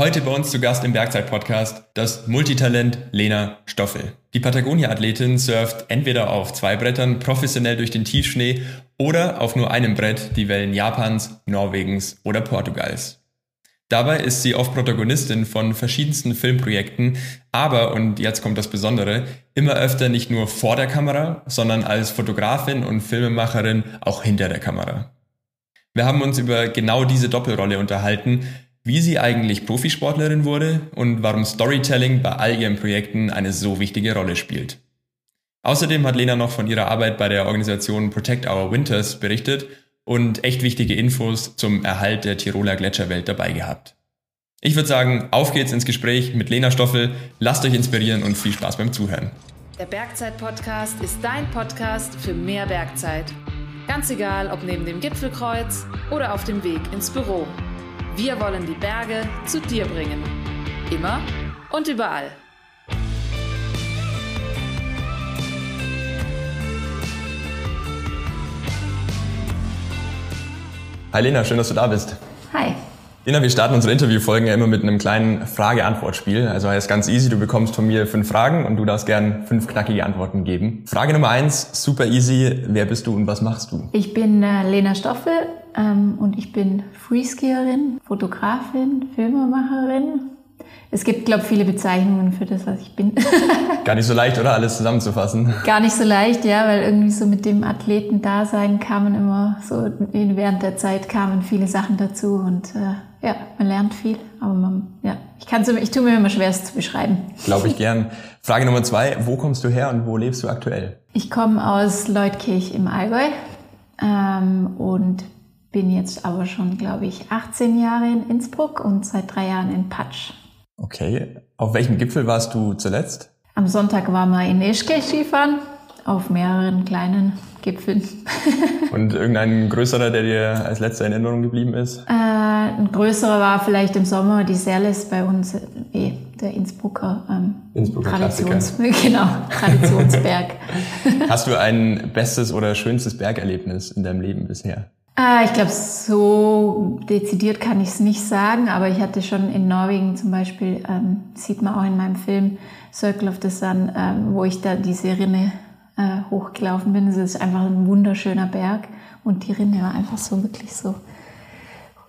Heute bei uns zu Gast im Bergzeit-Podcast das Multitalent Lena Stoffel. Die Patagonia-Athletin surft entweder auf zwei Brettern professionell durch den Tiefschnee oder auf nur einem Brett die Wellen Japans, Norwegens oder Portugals. Dabei ist sie oft Protagonistin von verschiedensten Filmprojekten, aber, und jetzt kommt das Besondere, immer öfter nicht nur vor der Kamera, sondern als Fotografin und Filmemacherin auch hinter der Kamera. Wir haben uns über genau diese Doppelrolle unterhalten, wie sie eigentlich Profisportlerin wurde und warum Storytelling bei all ihren Projekten eine so wichtige Rolle spielt. Außerdem hat Lena noch von ihrer Arbeit bei der Organisation Protect Our Winters berichtet und echt wichtige Infos zum Erhalt der Tiroler Gletscherwelt dabei gehabt. Ich würde sagen, auf geht's ins Gespräch mit Lena Stoffel, lasst euch inspirieren und viel Spaß beim Zuhören. Der Bergzeit-Podcast ist dein Podcast für mehr Bergzeit. Ganz egal, ob neben dem Gipfelkreuz oder auf dem Weg ins Büro. Wir wollen die Berge zu dir bringen. Immer und überall. Hi Lena, schön, dass du da bist. Hi. Lena, wir starten unsere Interviewfolgen ja immer mit einem kleinen Frage-Antwort-Spiel. Also heißt ganz easy, du bekommst von mir fünf Fragen und du darfst gern fünf knackige Antworten geben. Frage Nummer eins, super easy. Wer bist du und was machst du? Ich bin äh, Lena Stoffel ähm, und ich bin Freeskierin, Fotografin, Filmemacherin es gibt, glaube ich, viele Bezeichnungen für das, was ich bin. Gar nicht so leicht, oder? Alles zusammenzufassen. Gar nicht so leicht, ja, weil irgendwie so mit dem Athleten-Dasein kamen immer so, während der Zeit kamen viele Sachen dazu und äh, ja, man lernt viel, aber man, ja, ich kann ich tue mir immer schwer, es zu beschreiben. Glaube ich gern. Frage Nummer zwei, wo kommst du her und wo lebst du aktuell? Ich komme aus Leutkirch im Allgäu ähm, und bin jetzt aber schon, glaube ich, 18 Jahre in Innsbruck und seit drei Jahren in Patsch. Okay. Auf welchem Gipfel warst du zuletzt? Am Sonntag waren wir in Eschke Skifahren, auf mehreren kleinen Gipfeln. Und irgendein größerer, der dir als letzter in Erinnerung geblieben ist? Äh, ein größerer war vielleicht im Sommer die Serles bei uns, eh, der Innsbrucker, ähm, Innsbrucker Traditions genau, Traditionsberg. Hast du ein bestes oder schönstes Bergerlebnis in deinem Leben bisher? Ah, ich glaube, so dezidiert kann ich es nicht sagen, aber ich hatte schon in Norwegen zum Beispiel, ähm, sieht man auch in meinem Film Circle of the Sun, ähm, wo ich da diese Rinne äh, hochgelaufen bin. Es ist einfach ein wunderschöner Berg und die Rinne war einfach so wirklich so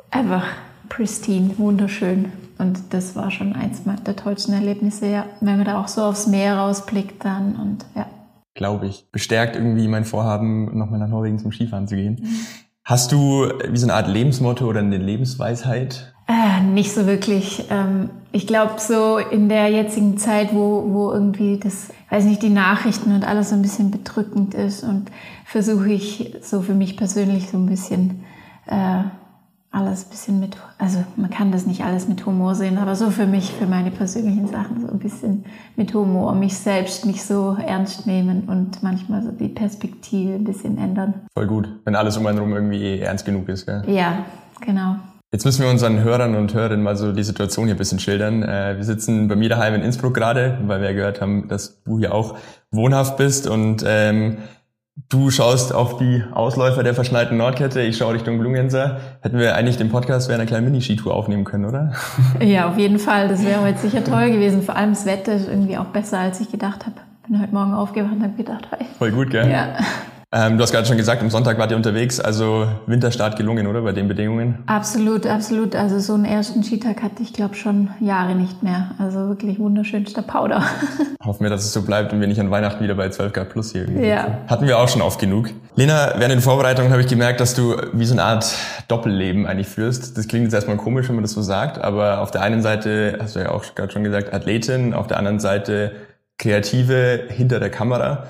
einfach pristine, wunderschön. Und das war schon eins der tollsten Erlebnisse, ja. Wenn man da auch so aufs Meer rausblickt dann und ja. Glaube ich. Bestärkt irgendwie mein Vorhaben, nochmal nach Norwegen zum Skifahren zu gehen. Mhm. Hast du wie so eine Art Lebensmotto oder eine Lebensweisheit? Äh, nicht so wirklich. Ähm, ich glaube, so in der jetzigen Zeit, wo, wo irgendwie das, weiß nicht, die Nachrichten und alles so ein bisschen bedrückend ist und versuche ich so für mich persönlich so ein bisschen äh, alles ein bisschen mit, also man kann das nicht alles mit Humor sehen, aber so für mich, für meine persönlichen Sachen, so ein bisschen mit Humor, mich selbst nicht so ernst nehmen und manchmal so die Perspektive ein bisschen ändern. Voll gut, wenn alles um einen herum irgendwie ernst genug ist, gell? Ja, genau. Jetzt müssen wir unseren Hörern und Hörerinnen mal so die Situation hier ein bisschen schildern. Äh, wir sitzen bei mir daheim in Innsbruck gerade, weil wir ja gehört haben, dass du hier auch wohnhaft bist und ähm, Du schaust auf die Ausläufer der verschneiten Nordkette, ich schaue Richtung Blumenser. Hätten wir eigentlich den Podcast während einer kleinen Mini-Skitour aufnehmen können, oder? Ja, auf jeden Fall. Das wäre heute sicher toll gewesen. Vor allem das Wetter ist irgendwie auch besser, als ich gedacht habe. Bin heute Morgen aufgewacht und habe gedacht, hey. Voll gut, gell? Ja. Ähm, du hast gerade schon gesagt, am Sonntag wart ihr unterwegs, also Winterstart gelungen, oder, bei den Bedingungen? Absolut, absolut. Also so einen ersten Skitag hatte ich, glaube schon Jahre nicht mehr. Also wirklich wunderschönster Powder. Hoffen wir, dass es so bleibt und wir nicht an Weihnachten wieder bei 12 Grad plus hier irgendwie Ja. Hatten wir auch schon oft genug. Lena, während den Vorbereitungen habe ich gemerkt, dass du wie so eine Art Doppelleben eigentlich führst. Das klingt jetzt erstmal komisch, wenn man das so sagt, aber auf der einen Seite, hast du ja auch gerade schon gesagt, Athletin, auf der anderen Seite Kreative hinter der Kamera.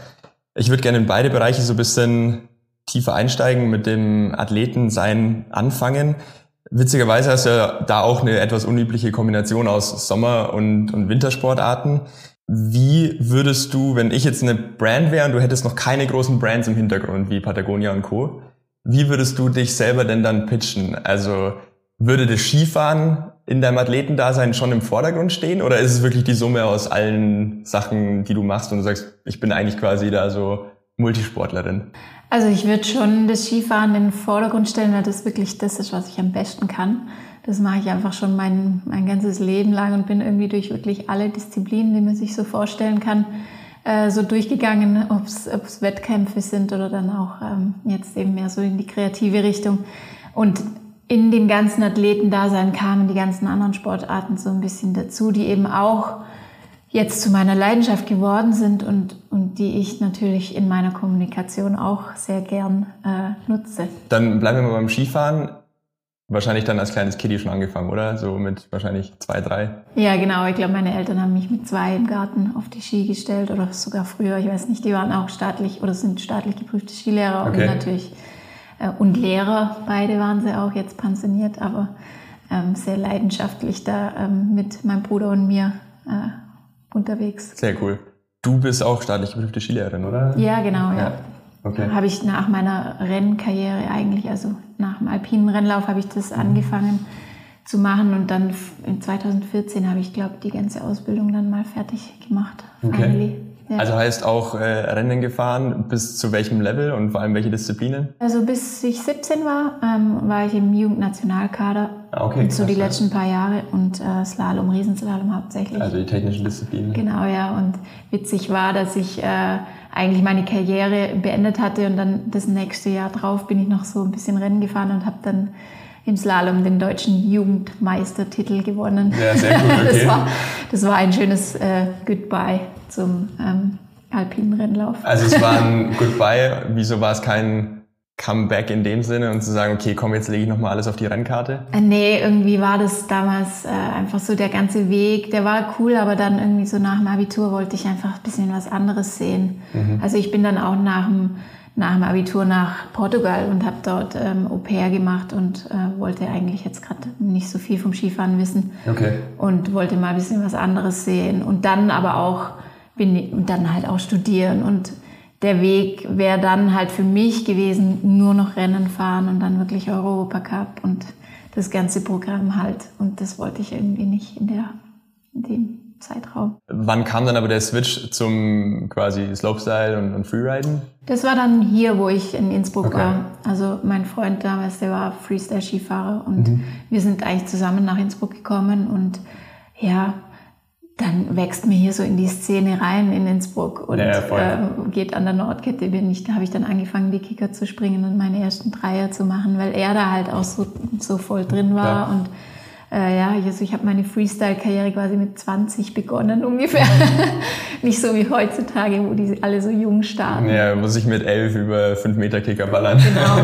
Ich würde gerne in beide Bereiche so ein bisschen tiefer einsteigen, mit dem Athleten sein anfangen. Witzigerweise hast du ja da auch eine etwas unübliche Kombination aus Sommer- und, und Wintersportarten. Wie würdest du, wenn ich jetzt eine Brand wäre und du hättest noch keine großen Brands im Hintergrund wie Patagonia und Co., wie würdest du dich selber denn dann pitchen? Also würde das Skifahren in deinem Athletendasein schon im Vordergrund stehen oder ist es wirklich die Summe aus allen Sachen, die du machst und du sagst, ich bin eigentlich quasi da so Multisportlerin? Also ich würde schon das Skifahren in den Vordergrund stellen, weil das wirklich das ist, was ich am besten kann. das mache ich einfach schon mein, mein ganzes Leben lang und bin irgendwie durch wirklich alle Disziplinen, die man sich so vorstellen kann, äh, so durchgegangen, ob es Wettkämpfe sind oder dann auch ähm, jetzt eben mehr so in die kreative Richtung. Und in dem ganzen Athletendasein kamen die ganzen anderen Sportarten so ein bisschen dazu, die eben auch jetzt zu meiner Leidenschaft geworden sind und, und die ich natürlich in meiner Kommunikation auch sehr gern äh, nutze. Dann bleiben wir mal beim Skifahren wahrscheinlich dann als kleines Kiddie schon angefangen, oder? So mit wahrscheinlich zwei, drei. Ja, genau. Ich glaube, meine Eltern haben mich mit zwei im Garten auf die Ski gestellt oder sogar früher. Ich weiß nicht. Die waren auch staatlich oder sind staatlich geprüfte Skilehrer okay. und natürlich und Lehrer. Beide waren sie auch jetzt pensioniert, aber ähm, sehr leidenschaftlich da ähm, mit meinem Bruder und mir äh, unterwegs. Sehr cool. Du bist auch staatlich geprüfte Skilehrerin, oder? Ja, genau. ja. ja. Okay. Habe ich nach meiner Rennkarriere eigentlich, also nach dem alpinen Rennlauf, habe ich das mhm. angefangen zu machen und dann in 2014 habe ich, glaube die ganze Ausbildung dann mal fertig gemacht. Okay. Ja. Also heißt auch äh, Rennen gefahren, bis zu welchem Level und vor allem welche Disziplinen? Also bis ich 17 war, ähm, war ich im Jugendnationalkader. Ah, okay. So die letzten paar Jahre und äh, Slalom, Riesenslalom hauptsächlich. Also die technischen Disziplinen. Genau, ja. Und witzig war, dass ich äh, eigentlich meine Karriere beendet hatte und dann das nächste Jahr drauf bin ich noch so ein bisschen Rennen gefahren und habe dann im Slalom den deutschen Jugendmeistertitel gewonnen. Ja, sehr gut. Okay. Das, war, das war ein schönes äh, Goodbye zum ähm, alpinen Rennlauf. Also es war ein Goodbye. Wieso war es kein Comeback in dem Sinne und zu sagen, okay, komm, jetzt lege ich nochmal alles auf die Rennkarte? Äh, nee, irgendwie war das damals äh, einfach so der ganze Weg, der war cool, aber dann irgendwie so nach dem Abitur wollte ich einfach ein bisschen was anderes sehen. Mhm. Also ich bin dann auch nach dem, nach dem Abitur nach Portugal und habe dort ähm, Au pair gemacht und äh, wollte eigentlich jetzt gerade nicht so viel vom Skifahren wissen okay. und wollte mal ein bisschen was anderes sehen und dann aber auch bin und dann halt auch studieren und der Weg wäre dann halt für mich gewesen, nur noch Rennen fahren und dann wirklich Europacup und das ganze Programm halt. Und das wollte ich irgendwie nicht in, der, in dem Zeitraum. Wann kam dann aber der Switch zum quasi Slopestyle und, und Freeriden? Das war dann hier, wo ich in Innsbruck okay. war. Also mein Freund damals, der war Freestyle-Skifahrer und mhm. wir sind eigentlich zusammen nach Innsbruck gekommen und ja, dann wächst mir hier so in die Szene rein in Innsbruck und ja, ja, äh, geht an der Nordkette bin ich, da habe ich dann angefangen, die Kicker zu springen und meine ersten Dreier zu machen, weil er da halt auch so, so voll drin war ja. und äh, ja, also ich habe meine Freestyle-Karriere quasi mit 20 begonnen ungefähr. Nicht so wie heutzutage, wo die alle so jung starten. Ja, muss ich mit elf über 5 Meter Kicker ballern. Genau,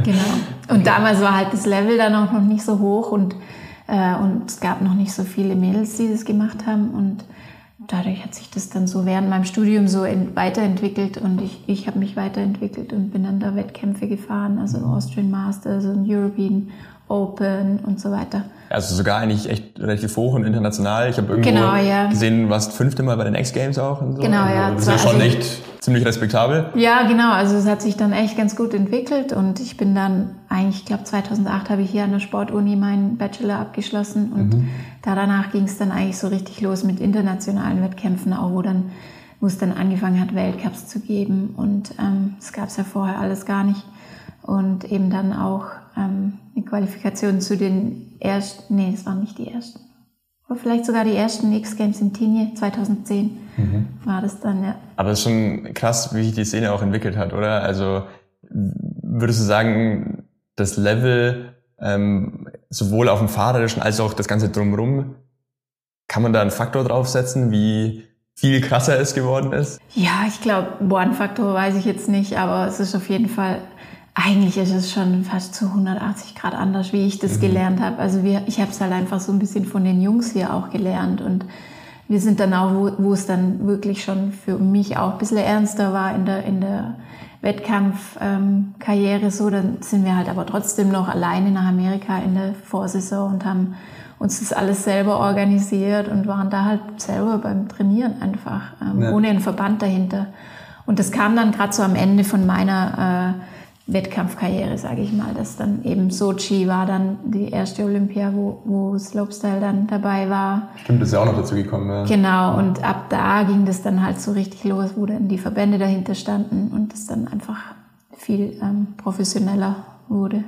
genau. Und damals war halt das Level dann auch noch nicht so hoch und äh, und es gab noch nicht so viele Mädels, die das gemacht haben. Und dadurch hat sich das dann so während meinem Studium so weiterentwickelt und ich, ich habe mich weiterentwickelt und bin dann da Wettkämpfe gefahren, also Austrian Masters und European Open und so weiter. Also sogar eigentlich echt relativ hoch und international. Ich habe irgendwo genau, ja. gesehen, warst fünfte Mal bei den X Games auch und so. Genau, ja. Also das ist ja schon also echt ziemlich respektabel. Ja, genau. Also es hat sich dann echt ganz gut entwickelt und ich bin dann eigentlich, ich glaube 2008 habe ich hier an der Sportuni meinen Bachelor abgeschlossen und mhm. da danach ging es dann eigentlich so richtig los mit internationalen Wettkämpfen, auch wo dann wo es dann angefangen hat, Weltcups zu geben und ähm, das gab es ja vorher alles gar nicht und eben dann auch ähm, eine Qualifikation zu den ersten, nee, das waren nicht die ersten, oder vielleicht sogar die ersten X-Games in Tignes 2010 mhm. war das dann, ja. Aber es ist schon krass, wie sich die Szene auch entwickelt hat, oder? Also würdest du sagen, das Level ähm, sowohl auf dem Fahrerischen als auch das Ganze drumherum, kann man da einen Faktor draufsetzen, wie viel krasser es geworden ist? Ja, ich glaube, boah, einen Faktor weiß ich jetzt nicht, aber es ist auf jeden Fall eigentlich ist es schon fast zu 180 Grad anders, wie ich das mhm. gelernt habe. Also wir, ich habe es halt einfach so ein bisschen von den Jungs hier auch gelernt und wir sind dann auch, wo, wo es dann wirklich schon für mich auch ein bisschen ernster war in der, in der Wettkampfkarriere ähm, so, dann sind wir halt aber trotzdem noch alleine nach Amerika in der Vorsaison und haben uns das alles selber organisiert und waren da halt selber beim Trainieren einfach, ähm, ja. ohne einen Verband dahinter. Und das kam dann gerade so am Ende von meiner äh, Wettkampfkarriere, sage ich mal. Das dann eben Sochi war dann die erste Olympia, wo, wo Slopestyle dann dabei war. Stimmt, das ist ja auch noch dazu gekommen. Ja. Genau, und ab da ging das dann halt so richtig los, wo dann die Verbände dahinter standen und es dann einfach viel ähm, professioneller wurde.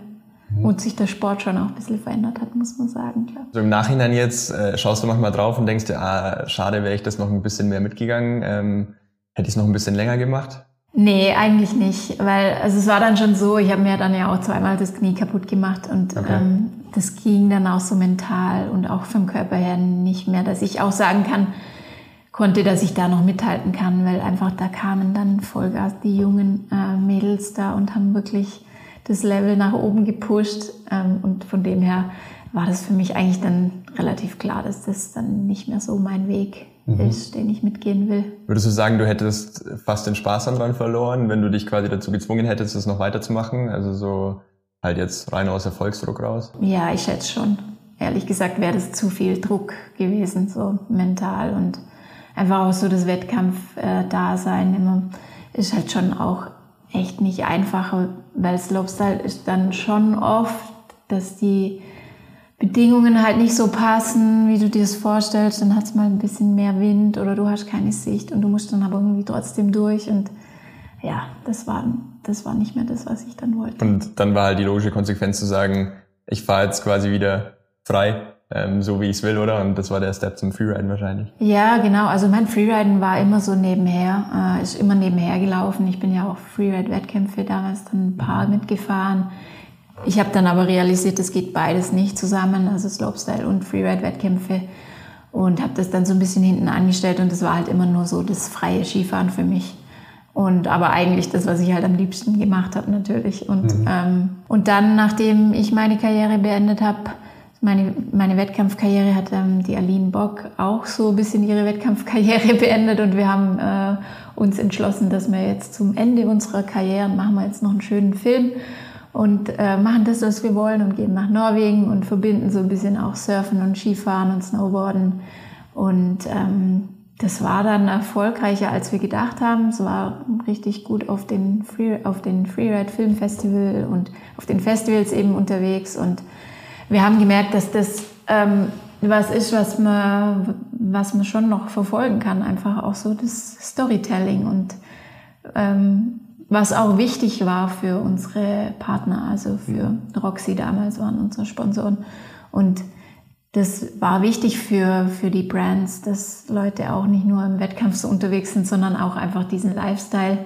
Mhm. Und sich der Sport schon auch ein bisschen verändert hat, muss man sagen. Klar. So im Nachhinein jetzt äh, schaust du manchmal drauf und denkst dir, ah, schade, wäre ich das noch ein bisschen mehr mitgegangen. Ähm, hätte ich es noch ein bisschen länger gemacht? Nee, eigentlich nicht, weil also es war dann schon so, ich habe mir dann ja auch zweimal das Knie kaputt gemacht und okay. ähm, das ging dann auch so mental und auch vom Körper her nicht mehr, dass ich auch sagen kann, konnte, dass ich da noch mithalten kann, weil einfach da kamen dann Vollgas die jungen äh, Mädels da und haben wirklich das Level nach oben gepusht. Ähm, und von dem her war das für mich eigentlich dann relativ klar, dass das dann nicht mehr so mein Weg mhm. ist, den ich mitgehen will. Würdest du sagen, du hättest fast den Spaß daran verloren, wenn du dich quasi dazu gezwungen hättest, das noch weiterzumachen? Also so halt jetzt rein aus Erfolgsdruck raus? Ja, ich schätze schon. Ehrlich gesagt wäre das zu viel Druck gewesen, so mental und einfach auch so das Wettkampf-Dasein äh, immer ist halt schon auch echt nicht einfach, weil Slopestyle ist dann schon oft, dass die Bedingungen halt nicht so passen, wie du dir das vorstellst. Dann hat es mal ein bisschen mehr Wind oder du hast keine Sicht und du musst dann aber irgendwie trotzdem durch und ja, das war, das war nicht mehr das, was ich dann wollte. Und dann war halt die logische Konsequenz zu sagen, ich fahre jetzt quasi wieder frei ähm, so wie ich es will, oder? Und das war der Step zum Freeriden wahrscheinlich. Ja, genau. Also mein Freeriden war immer so nebenher, äh, ist immer nebenher gelaufen. Ich bin ja auch Freeride-Wettkämpfe damals dann ein paar mhm. mitgefahren. Ich habe dann aber realisiert, es geht beides nicht zusammen, also Slopestyle und Freeride-Wettkämpfe. Und habe das dann so ein bisschen hinten angestellt und das war halt immer nur so das freie Skifahren für mich. Und aber eigentlich das, was ich halt am liebsten gemacht habe natürlich. Und, mhm. ähm, und dann, nachdem ich meine Karriere beendet habe, meine, meine Wettkampfkarriere hat ähm, die Aline Bock auch so ein bisschen ihre Wettkampfkarriere beendet und wir haben äh, uns entschlossen, dass wir jetzt zum Ende unserer Karriere machen wir jetzt noch einen schönen Film und äh, machen das, was wir wollen und gehen nach Norwegen und verbinden so ein bisschen auch Surfen und Skifahren und Snowboarden und ähm, das war dann erfolgreicher, als wir gedacht haben. Es war richtig gut auf den, Free, auf den Freeride Film Festival und auf den Festivals eben unterwegs und wir haben gemerkt, dass das ähm, was ist, was man, was man schon noch verfolgen kann. Einfach auch so das Storytelling und ähm, was auch wichtig war für unsere Partner, also für mhm. Roxy damals waren unsere Sponsoren. Und das war wichtig für, für die Brands, dass Leute auch nicht nur im Wettkampf so unterwegs sind, sondern auch einfach diesen Lifestyle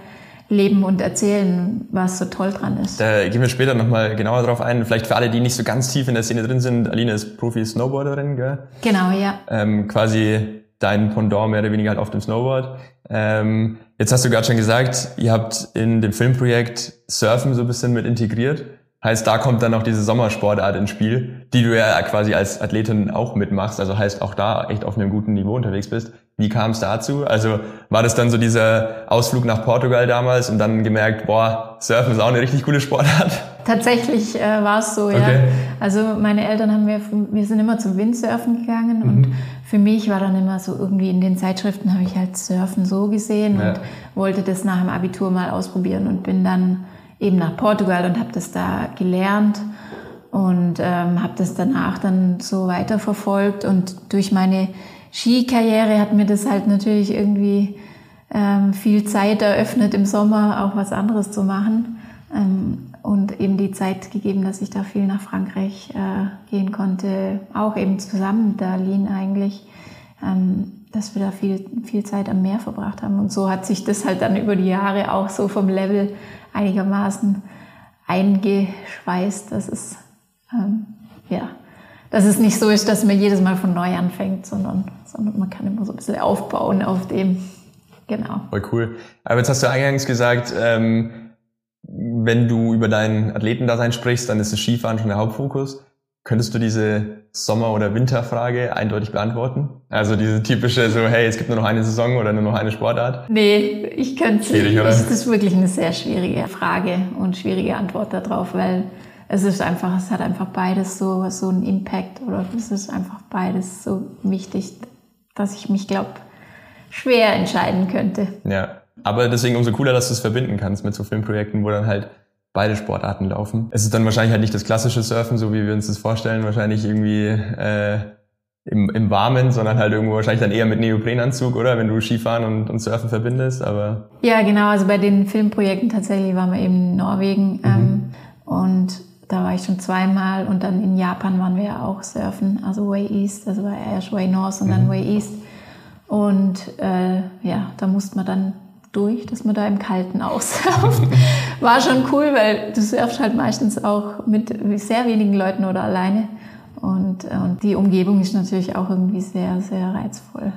leben und erzählen, was so toll dran ist. Da gehen wir später nochmal genauer drauf ein. Vielleicht für alle, die nicht so ganz tief in der Szene drin sind, Alina ist Profi-Snowboarderin, gell? Genau, ja. Ähm, quasi dein Pendant mehr oder weniger halt auf dem Snowboard. Ähm, jetzt hast du gerade schon gesagt, ihr habt in dem Filmprojekt Surfen so ein bisschen mit integriert. Heißt, da kommt dann noch diese Sommersportart ins Spiel, die du ja quasi als Athletin auch mitmachst. Also heißt, auch da echt auf einem guten Niveau unterwegs bist. Wie kam es dazu? Also war das dann so dieser Ausflug nach Portugal damals und dann gemerkt, boah, Surfen ist auch eine richtig coole Sportart? Tatsächlich äh, war es so, okay. ja. Also meine Eltern haben wir, wir sind immer zum Windsurfen gegangen mhm. und für mich war dann immer so irgendwie in den Zeitschriften habe ich halt Surfen so gesehen ja. und wollte das nach dem Abitur mal ausprobieren und bin dann eben nach Portugal und habe das da gelernt und ähm, habe das danach dann so weiterverfolgt. Und durch meine Skikarriere hat mir das halt natürlich irgendwie ähm, viel Zeit eröffnet im Sommer auch was anderes zu machen ähm, und eben die Zeit gegeben, dass ich da viel nach Frankreich äh, gehen konnte, auch eben zusammen mit der Aline eigentlich, ähm, dass wir da viel, viel Zeit am Meer verbracht haben. Und so hat sich das halt dann über die Jahre auch so vom Level einigermaßen eingeschweißt, dass es, ähm, ja, dass es nicht so ist, dass man jedes Mal von neu anfängt, sondern, sondern man kann immer so ein bisschen aufbauen auf dem. Genau. Voll cool. Aber jetzt hast du eingangs gesagt, ähm, wenn du über dein Athletendasein sprichst, dann ist das Skifahren schon der Hauptfokus. Könntest du diese Sommer- oder Winterfrage eindeutig beantworten? Also diese typische so, hey, es gibt nur noch eine Saison oder nur noch eine Sportart? Nee, ich könnte es nicht. Das ist wirklich eine sehr schwierige Frage und schwierige Antwort darauf, weil es ist einfach, es hat einfach beides so, so einen Impact oder es ist einfach beides so wichtig, dass ich mich, glaube schwer entscheiden könnte. Ja, aber deswegen umso cooler, dass du es verbinden kannst mit so Filmprojekten, wo dann halt beide Sportarten laufen. Es ist dann wahrscheinlich halt nicht das klassische Surfen, so wie wir uns das vorstellen, wahrscheinlich irgendwie äh, im, im Warmen, sondern halt irgendwo wahrscheinlich dann eher mit Neoprenanzug, oder? Wenn du Skifahren und, und Surfen verbindest, aber... Ja, genau, also bei den Filmprojekten tatsächlich waren wir eben in Norwegen mhm. ähm, und da war ich schon zweimal und dann in Japan waren wir ja auch surfen, also Way East, also war erst Way North und mhm. dann Way East. Und äh, ja, da musste man dann durch, dass man da im Kalten aussurft. War schon cool, weil du surfst halt meistens auch mit sehr wenigen Leuten oder alleine. Und, äh, und die Umgebung ist natürlich auch irgendwie sehr, sehr reizvoll.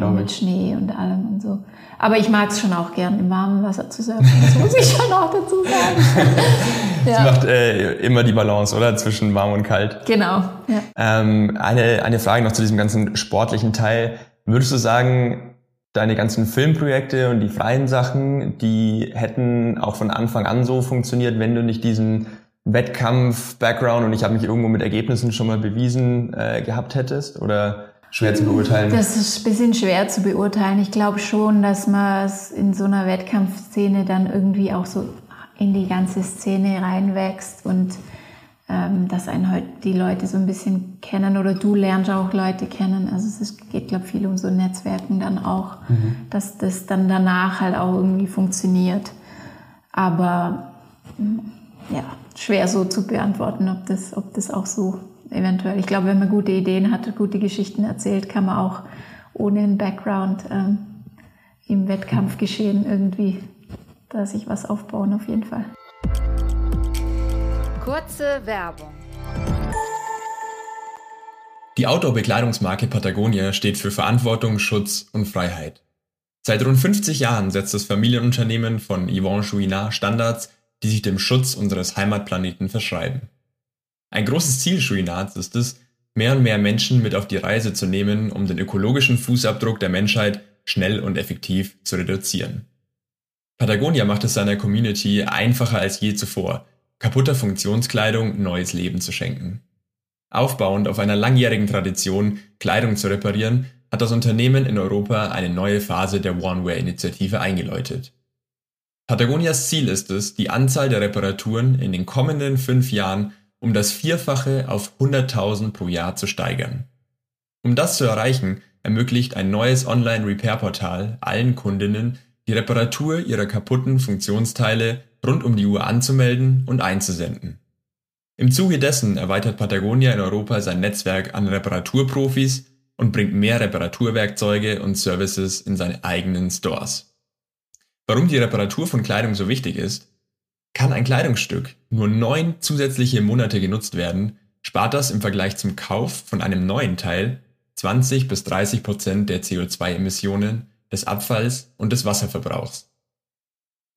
Ja, mit Schnee und allem und so. Aber ich mag es schon auch gern, im warmen Wasser zu surfen. Das muss ich schon auch dazu sagen. ja. Das macht äh, immer die Balance, oder? Zwischen warm und kalt. Genau. Ja. Ähm, eine, eine Frage noch zu diesem ganzen sportlichen Teil. Würdest du sagen, deine ganzen Filmprojekte und die freien Sachen, die hätten auch von Anfang an so funktioniert, wenn du nicht diesen Wettkampf-Background und ich habe mich irgendwo mit Ergebnissen schon mal bewiesen äh, gehabt hättest? Oder schwer zu beurteilen? Das ist ein bisschen schwer zu beurteilen. Ich glaube schon, dass man es in so einer Wettkampfszene dann irgendwie auch so in die ganze Szene reinwächst und ähm, dass einen halt die Leute so ein bisschen kennen oder du lernst auch Leute kennen. Also es ist, geht, glaube ich, viel um so Netzwerken dann auch, mhm. dass das dann danach halt auch irgendwie funktioniert. Aber ja, schwer so zu beantworten, ob das, ob das auch so eventuell. Ich glaube, wenn man gute Ideen hat, gute Geschichten erzählt, kann man auch ohne einen Background ähm, im Wettkampfgeschehen irgendwie da sich was aufbauen, auf jeden Fall. Kurze Werbung. Die Outdoor-Bekleidungsmarke Patagonia steht für Verantwortung, Schutz und Freiheit. Seit rund 50 Jahren setzt das Familienunternehmen von Yvon Chouinard Standards, die sich dem Schutz unseres Heimatplaneten verschreiben. Ein großes Ziel Chouinards ist es, mehr und mehr Menschen mit auf die Reise zu nehmen, um den ökologischen Fußabdruck der Menschheit schnell und effektiv zu reduzieren. Patagonia macht es seiner Community einfacher als je zuvor, kaputter Funktionskleidung neues Leben zu schenken. Aufbauend auf einer langjährigen Tradition, Kleidung zu reparieren, hat das Unternehmen in Europa eine neue Phase der One-Way-Initiative eingeläutet. Patagonias Ziel ist es, die Anzahl der Reparaturen in den kommenden fünf Jahren um das Vierfache auf 100.000 pro Jahr zu steigern. Um das zu erreichen, ermöglicht ein neues Online-Repair-Portal allen Kundinnen, die Reparatur ihrer kaputten Funktionsteile rund um die Uhr anzumelden und einzusenden. Im Zuge dessen erweitert Patagonia in Europa sein Netzwerk an Reparaturprofis und bringt mehr Reparaturwerkzeuge und Services in seine eigenen Stores. Warum die Reparatur von Kleidung so wichtig ist? Kann ein Kleidungsstück nur neun zusätzliche Monate genutzt werden, spart das im Vergleich zum Kauf von einem neuen Teil 20 bis 30 Prozent der CO2-Emissionen, des Abfalls und des Wasserverbrauchs.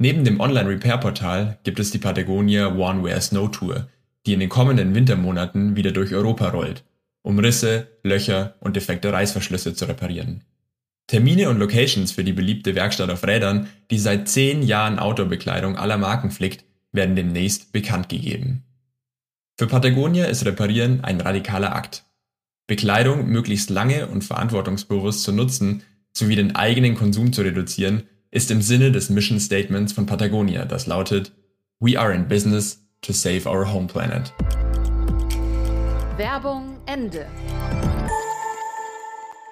Neben dem Online-Repair-Portal gibt es die Patagonia One Wear Snow Tour, die in den kommenden Wintermonaten wieder durch Europa rollt, um Risse, Löcher und defekte Reißverschlüsse zu reparieren. Termine und Locations für die beliebte Werkstatt auf Rädern, die seit zehn Jahren Outdoor-Bekleidung aller Marken flickt, werden demnächst bekannt gegeben. Für Patagonia ist Reparieren ein radikaler Akt. Bekleidung möglichst lange und verantwortungsbewusst zu nutzen, sowie den eigenen Konsum zu reduzieren, ist im Sinne des Mission Statements von Patagonia, das lautet We are in business to save our home planet. Werbung Ende.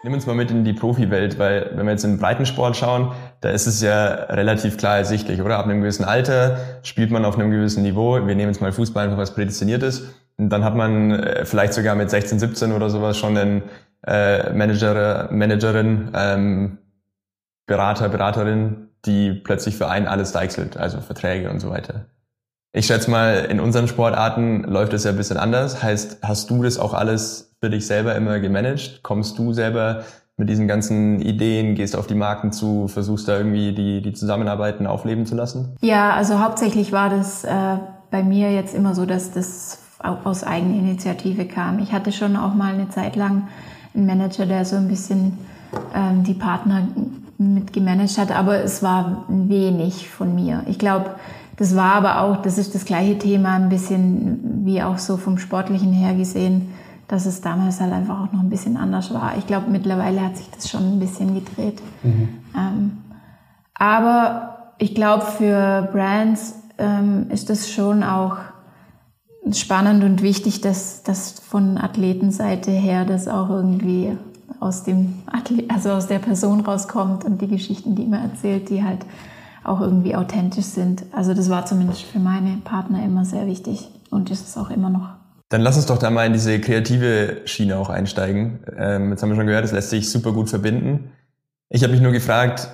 Nimm uns mal mit in die Profiwelt, weil wenn wir jetzt in den Breitensport schauen, da ist es ja relativ klar ersichtlich, oder? Ab einem gewissen Alter spielt man auf einem gewissen Niveau. Wir nehmen jetzt mal Fußball einfach was prädestiniert ist. Und dann hat man äh, vielleicht sogar mit 16, 17 oder sowas schon einen äh, Manager, Managerin, ähm, Berater, Beraterin, die plötzlich für einen alles deichselt, also Verträge und so weiter. Ich schätze mal, in unseren Sportarten läuft es ja ein bisschen anders. Heißt, hast du das auch alles für dich selber immer gemanagt? Kommst du selber mit diesen ganzen Ideen, gehst auf die Marken zu, versuchst da irgendwie die, die Zusammenarbeiten aufleben zu lassen? Ja, also hauptsächlich war das äh, bei mir jetzt immer so, dass das aus Eigeninitiative kam. Ich hatte schon auch mal eine Zeit lang einen Manager, der so ein bisschen ähm, die Partner mit gemanagt hat, aber es war wenig von mir. Ich glaube, das war aber auch, das ist das gleiche Thema, ein bisschen wie auch so vom Sportlichen her gesehen, dass es damals halt einfach auch noch ein bisschen anders war. Ich glaube, mittlerweile hat sich das schon ein bisschen gedreht. Mhm. Ähm, aber ich glaube, für Brands ähm, ist das schon auch spannend und wichtig, dass das von Athletenseite her das auch irgendwie aus dem Athlet, also aus der Person rauskommt und die Geschichten, die man erzählt, die halt auch irgendwie authentisch sind. Also das war zumindest für meine Partner immer sehr wichtig. und ist es auch immer noch. Dann lass uns doch da mal in diese kreative Schiene auch einsteigen. Ähm, jetzt haben wir schon gehört, es lässt sich super gut verbinden. Ich habe mich nur gefragt,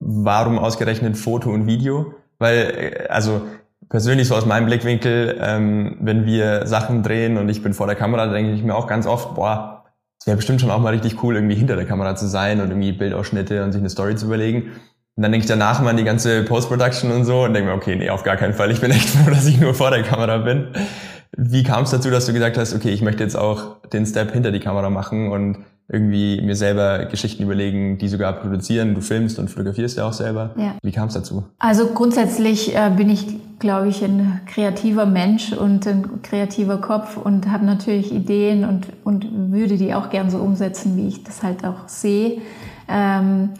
warum ausgerechnet Foto und Video? Weil, äh, also persönlich so aus meinem Blickwinkel, ähm, wenn wir Sachen drehen und ich bin vor der Kamera, denke ich mir auch ganz oft, boah, es wäre bestimmt schon auch mal richtig cool, irgendwie hinter der Kamera zu sein und irgendwie Bildausschnitte und sich eine Story zu überlegen. Und dann denke ich danach mal an die ganze Post-Production und so und denke mir, okay, nee, auf gar keinen Fall. Ich bin echt froh, dass ich nur vor der Kamera bin. Wie kam es dazu, dass du gesagt hast, okay, ich möchte jetzt auch den Step hinter die Kamera machen und irgendwie mir selber Geschichten überlegen, die sogar produzieren. Du filmst und fotografierst ja auch selber. Ja. Wie kam es dazu? Also grundsätzlich äh, bin ich, glaube ich, ein kreativer Mensch und ein kreativer Kopf und habe natürlich Ideen und, und würde die auch gern so umsetzen, wie ich das halt auch sehe. Ähm,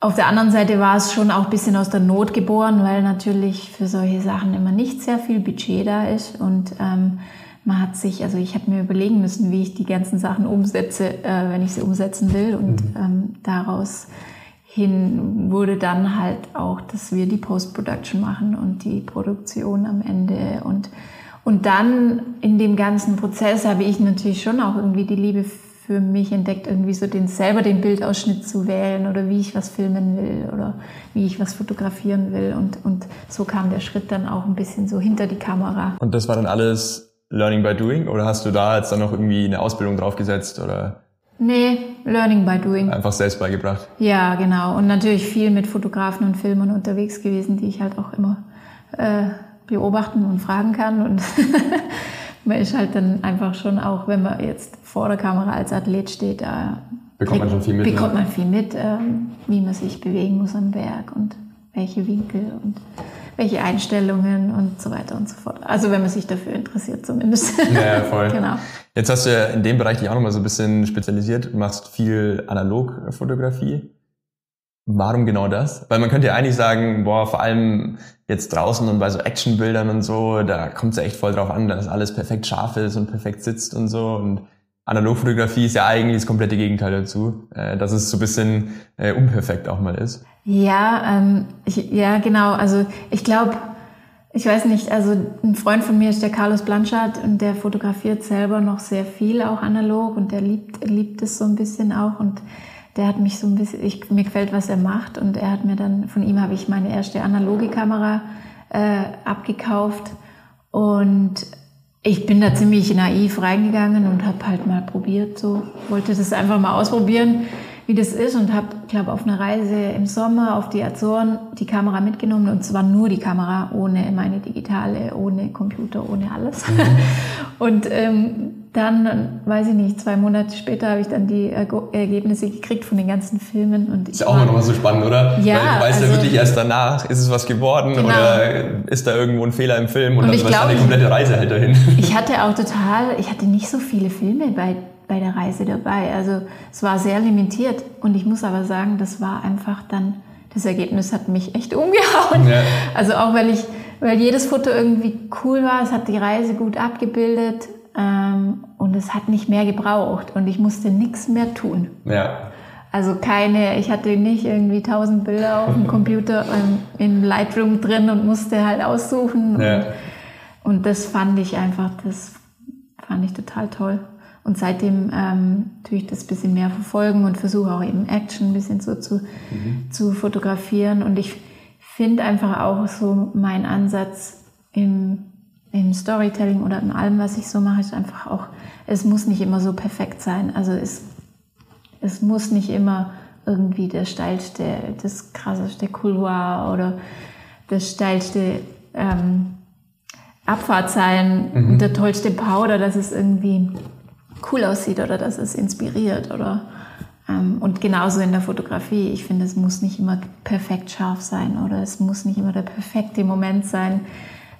auf der anderen Seite war es schon auch ein bisschen aus der Not geboren, weil natürlich für solche Sachen immer nicht sehr viel Budget da ist und ähm, man hat sich, also ich habe mir überlegen müssen, wie ich die ganzen Sachen umsetze, äh, wenn ich sie umsetzen will. Und mhm. ähm, daraus hin wurde dann halt auch, dass wir die Post-Production machen und die Produktion am Ende. Und, und dann in dem ganzen Prozess habe ich natürlich schon auch irgendwie die Liebe für mich entdeckt, irgendwie so den, selber den Bildausschnitt zu wählen oder wie ich was filmen will oder wie ich was fotografieren will. Und, und so kam der Schritt dann auch ein bisschen so hinter die Kamera. Und das war dann alles Learning by Doing oder hast du da jetzt dann noch irgendwie eine Ausbildung draufgesetzt oder? Nee, Learning by Doing. Einfach selbst beigebracht. Ja, genau. Und natürlich viel mit Fotografen und Filmern unterwegs gewesen, die ich halt auch immer äh, beobachten und fragen kann. Und man ist halt dann einfach schon auch, wenn man jetzt vor der Kamera als Athlet steht, da bekommt man schon viel mit. Bekommt man viel mit, ähm, wie man sich bewegen muss am Werk und welche Winkel und welche Einstellungen und so weiter und so fort. Also wenn man sich dafür interessiert zumindest. Ja, voll. genau. Jetzt hast du ja in dem Bereich dich auch nochmal so ein bisschen spezialisiert, machst viel Analogfotografie. Warum genau das? Weil man könnte ja eigentlich sagen, boah, vor allem jetzt draußen und bei so Actionbildern und so, da kommt es ja echt voll drauf an, dass alles perfekt scharf ist und perfekt sitzt und so. Und Analogfotografie ist ja eigentlich das komplette Gegenteil dazu, äh, dass es so ein bisschen äh, unperfekt auch mal ist. Ja, ähm, ich, ja, genau. Also ich glaube, ich weiß nicht, also ein Freund von mir ist der Carlos Blanchard und der fotografiert selber noch sehr viel auch analog und der liebt, liebt es so ein bisschen auch und der hat mich so ein bisschen, ich, mir gefällt, was er macht. Und er hat mir dann, von ihm habe ich meine erste analoge Kamera äh, abgekauft. Und ich bin da ziemlich naiv reingegangen und habe halt mal probiert, so. Wollte das einfach mal ausprobieren, wie das ist. Und habe, glaube auf einer Reise im Sommer auf die Azoren die Kamera mitgenommen. Und zwar nur die Kamera, ohne meine digitale, ohne Computer, ohne alles. Mhm. und ähm, dann, weiß ich nicht, zwei Monate später habe ich dann die Ergebnisse gekriegt von den ganzen Filmen. Und ist ja auch immer noch so spannend, oder? Ja. Weil du weißt also, ja wirklich erst danach, ist es was geworden genau. oder ist da irgendwo ein Fehler im Film und, und dann war eine komplette Reise halt dahin. Ich hatte auch total, ich hatte nicht so viele Filme bei, bei der Reise dabei. Also es war sehr limitiert und ich muss aber sagen, das war einfach dann, das Ergebnis hat mich echt umgehauen. Ja. Also auch weil ich, weil jedes Foto irgendwie cool war, es hat die Reise gut abgebildet ähm, und es hat nicht mehr gebraucht und ich musste nichts mehr tun. Ja. Also keine, ich hatte nicht irgendwie tausend Bilder auf dem Computer im Lightroom drin und musste halt aussuchen. Ja. Und, und, das fand ich einfach, das fand ich total toll. Und seitdem ähm, tue ich das ein bisschen mehr verfolgen und versuche auch eben Action ein bisschen so zu, mhm. zu fotografieren. Und ich finde einfach auch so mein Ansatz im im Storytelling oder in allem, was ich so mache, ist einfach auch, es muss nicht immer so perfekt sein. Also es, es muss nicht immer irgendwie der steilste, das krasseste Couloir oder das steilste ähm, Abfahrt sein, mhm. der tollste Powder, dass es irgendwie cool aussieht oder dass es inspiriert oder ähm, und genauso in der Fotografie. Ich finde, es muss nicht immer perfekt scharf sein oder es muss nicht immer der perfekte Moment sein.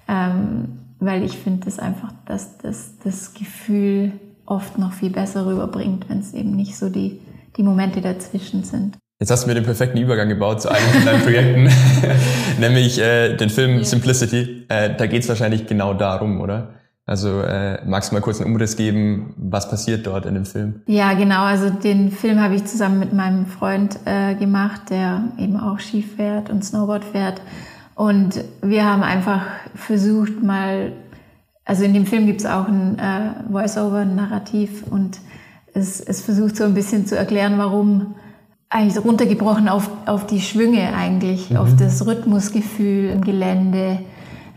Ähm, weil ich finde das einfach, dass das, das Gefühl oft noch viel besser rüberbringt, wenn es eben nicht so die, die Momente dazwischen sind. Jetzt hast du mir den perfekten Übergang gebaut zu einem von deinen Projekten, nämlich äh, den Film yeah. Simplicity. Äh, da geht es wahrscheinlich genau darum, oder? Also äh, magst du mal kurz einen Umriss geben, was passiert dort in dem Film? Ja, genau. Also den Film habe ich zusammen mit meinem Freund äh, gemacht, der eben auch Ski fährt und Snowboard fährt. Und wir haben einfach versucht, mal also in dem Film gibt es auch ein äh, Voice-Over, ein Narrativ und es, es versucht so ein bisschen zu erklären, warum eigentlich runtergebrochen auf, auf die Schwünge eigentlich, mhm. auf das Rhythmusgefühl im Gelände,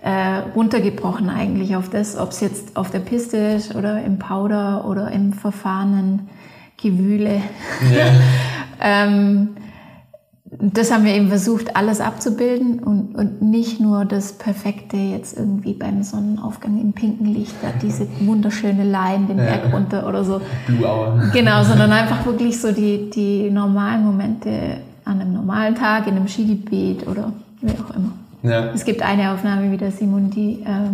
äh, runtergebrochen eigentlich auf das, ob es jetzt auf der Piste ist oder im Powder oder im verfahrenen Gewühle. Ja. ähm, das haben wir eben versucht, alles abzubilden und, und nicht nur das Perfekte jetzt irgendwie beim Sonnenaufgang im pinken Licht, da diese wunderschöne Line den Berg runter oder so. Blue Hour. Genau, sondern einfach wirklich so die, die normalen Momente an einem normalen Tag, in einem Skigebiet oder wie auch immer. Ja. Es gibt eine Aufnahme wie der Simon, die, äh,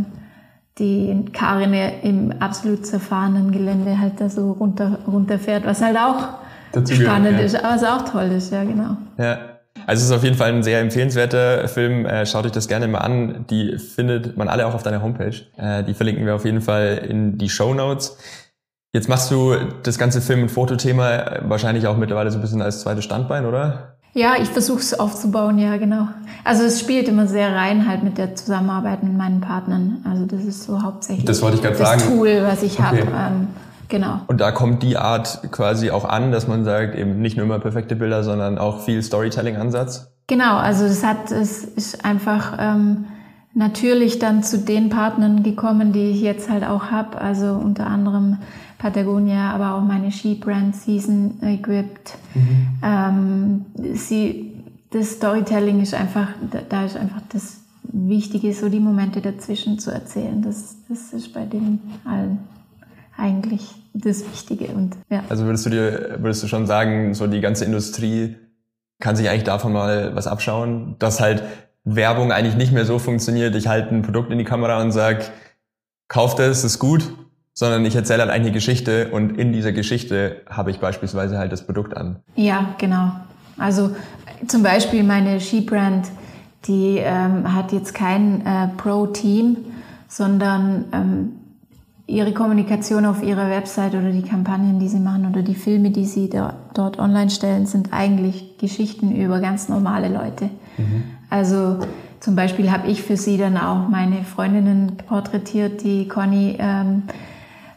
die Karin im absolut zerfahrenen Gelände halt da so runter, runterfährt, was halt auch Dazu spannend gehört, ja. ist, aber was auch toll ist, ja genau. Ja. Also es ist auf jeden Fall ein sehr empfehlenswerter Film. Äh, schaut euch das gerne mal an. Die findet man alle auch auf deiner Homepage. Äh, die verlinken wir auf jeden Fall in die Show Notes. Jetzt machst du das ganze Film- und Fotothema wahrscheinlich auch mittlerweile so ein bisschen als zweites Standbein, oder? Ja, ich versuche es aufzubauen, ja, genau. Also es spielt immer sehr rein halt mit der Zusammenarbeit mit meinen Partnern. Also das ist so hauptsächlich das, wollte ich das sagen. Tool, was ich okay. habe. Ähm, genau. Und da kommt die Art quasi auch an, dass man sagt, eben nicht nur immer perfekte Bilder, sondern auch viel Storytelling-Ansatz. Genau, also es hat, es ist einfach ähm, natürlich dann zu den Partnern gekommen, die ich jetzt halt auch habe. Also unter anderem Patagonia, aber auch meine Ski-Brand Season Equipped. Mhm. Ähm, sie, das Storytelling ist einfach, da ist einfach das Wichtige, so die Momente dazwischen zu erzählen. Das, das ist bei den allen eigentlich das Wichtige. Und, ja. Also würdest du dir, würdest du schon sagen, so die ganze Industrie kann sich eigentlich davon mal was abschauen, dass halt Werbung eigentlich nicht mehr so funktioniert. Ich halte ein Produkt in die Kamera und sag, kauft es, ist gut, sondern ich erzähle halt eine Geschichte und in dieser Geschichte habe ich beispielsweise halt das Produkt an. Ja, genau. Also zum Beispiel meine Ski-Brand, die ähm, hat jetzt kein äh, Pro-Team, sondern ähm, ihre Kommunikation auf ihrer Website oder die Kampagnen, die sie machen oder die Filme, die sie da, dort online stellen, sind eigentlich Geschichten über ganz normale Leute. Mhm. Also zum Beispiel habe ich für sie dann auch meine Freundinnen porträtiert, die Conny ähm,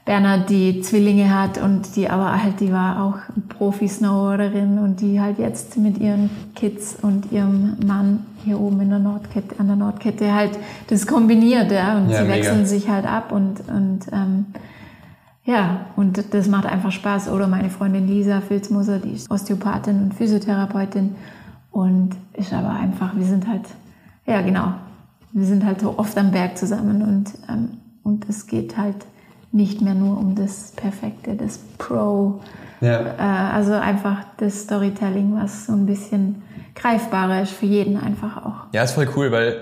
Bernhard die Zwillinge hat und die aber halt, die war auch Profi-Snowboarderin und die halt jetzt mit ihren Kids und ihrem Mann hier oben in der Nordkette, an der Nordkette halt das kombiniert, ja, und ja, sie mega. wechseln sich halt ab und, und ähm, ja, und das macht einfach Spaß. Oder meine Freundin Lisa Filzmoser, die ist Osteopathin und Physiotherapeutin und ist aber einfach, wir sind halt, ja genau, wir sind halt so oft am Berg zusammen und, ähm, und es geht halt nicht mehr nur um das Perfekte, das Pro. Ja. Äh, also einfach das Storytelling, was so ein bisschen greifbarer ist für jeden einfach auch. Ja, ist voll cool, weil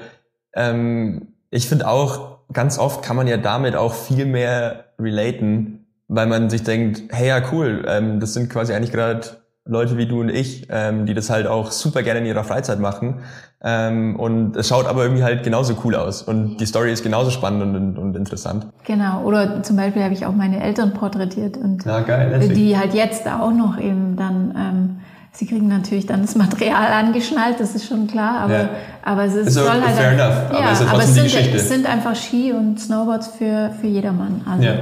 ähm, ich finde auch, ganz oft kann man ja damit auch viel mehr relaten, weil man sich denkt, hey ja, cool, ähm, das sind quasi eigentlich gerade Leute wie du und ich, ähm, die das halt auch super gerne in ihrer Freizeit machen. Ähm, und es schaut aber irgendwie halt genauso cool aus. Und die Story ist genauso spannend und, und interessant. Genau. Oder zum Beispiel habe ich auch meine Eltern porträtiert und ja, geil, die halt jetzt auch noch eben dann, ähm, sie kriegen natürlich dann das Material angeschnallt, das ist schon klar, aber, ja. aber es ist, so, soll halt. Fair enough. Ja, aber es, aber es, sind, es sind einfach Ski und Snowboards für, für jedermann. Also, ja.